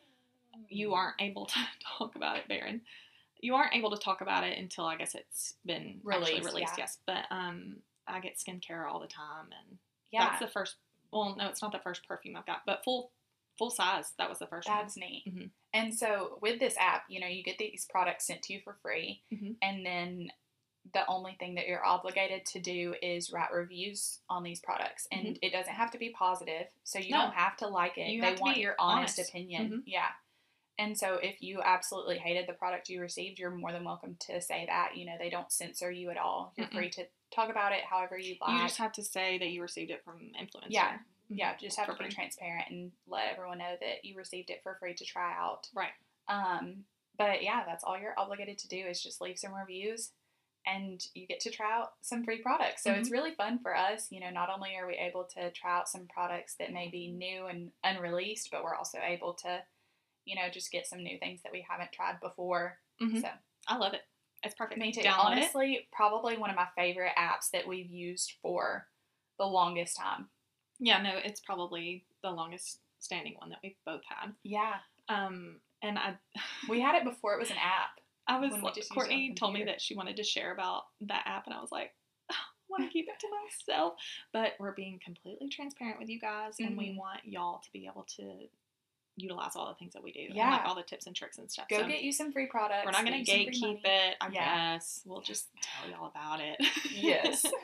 you aren't able to talk about it, Baron. You aren't able to talk about it until I guess it's been actually Released, released. yeah. Yes, but um, I get skincare all the time, and Yeah, that's the first. Well, no, it's not the first perfume I've got, but full full size. That was the first one. That's neat. Mhm. And so with this app, you know, you get these products sent to you for free, Mhm. and then the only thing that you're obligated to do is write reviews on these products, and it doesn't have to be positive, so you No. don't have to like it. You they want your honest, honest. opinion. Mhm. Yeah. And so if you absolutely hated the product you received, you're more than welcome to say that. You know, they don't censor you at all. You're Mm-mm. free to talk about it however you like. You just have to say that you received it from Influenster. Yeah. Mhm. yeah, just have For to be transparent and let everyone know that you received it for free to try out. Right. Um, but yeah, that's all you're obligated to do is just leave some reviews and you get to try out some free products. So Mm-hmm. it's really fun for us. You know, not only are we able to try out some products that may be new and unreleased, but we're also able to, you know, just get some new things that we haven't tried before. Mhm. So I love it. It's perfect. me too. Download it. Honestly, probably one of my favorite apps that we've used for the longest time. Yeah, no, it's probably the longest standing one that we've both had. Yeah. Um, and I, We had it before it was an app. I was when we just used it on Courtney told me that she wanted to share about that app, and I was like, I want to keep it to myself. But we're being completely transparent with you guys, and we Mhm. want y'all to be able to utilize all the things that we do, Yeah. like all the tips and tricks and stuff. Go so get you some free products. we're not some free gatekeep it. I Yeah. guess we'll just tell y'all about it. Yes.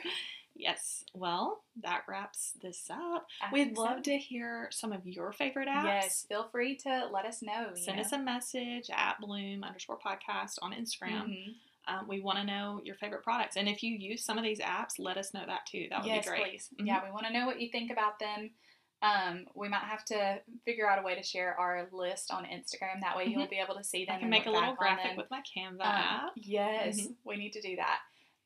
Yes. Well, that wraps this up. I We'd think so. love to hear some of your favorite apps. Yes, feel free to let us know. Send know. us a message at Bloom underscore podcast on Instagram. Mhm. Um, we want to know your favorite products. And if you use some of these apps, let us know that too. That would yes, be great. please. Mhm. Yeah, we want to know what you think about them. Um, we might have to figure out a way to share our list on Instagram. That way, you'll be able to see them. I can and make a little graphic with my Canva Um, app. Yes, Mhm. we need to do that.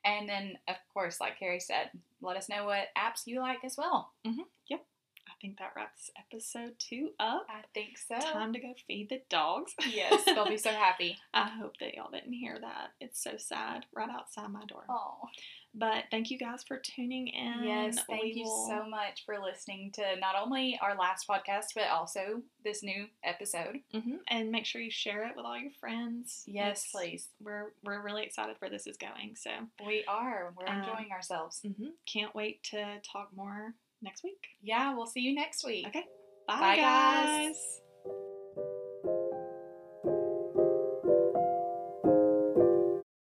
And then, of course, like Carrie said, let us know what apps you like as well. Yep. I think that wraps episode two up. I think so. Time to go feed the dogs. Yes, they'll be so happy. I hope that y'all didn't hear that. It's so sad right outside my door. Oh, But thank you guys for tuning in. yes. Thank We you will- so much for listening to not only our last podcast, but also this new episode. Mhm. And make sure you share it with all your friends. Yes, It's- please. We're we're really excited where this is going. So We are. We're Um, enjoying ourselves. mhm. can't wait to talk more next week. Yeah, we'll see you next week. Okay. Bye, Bye, guys. guys.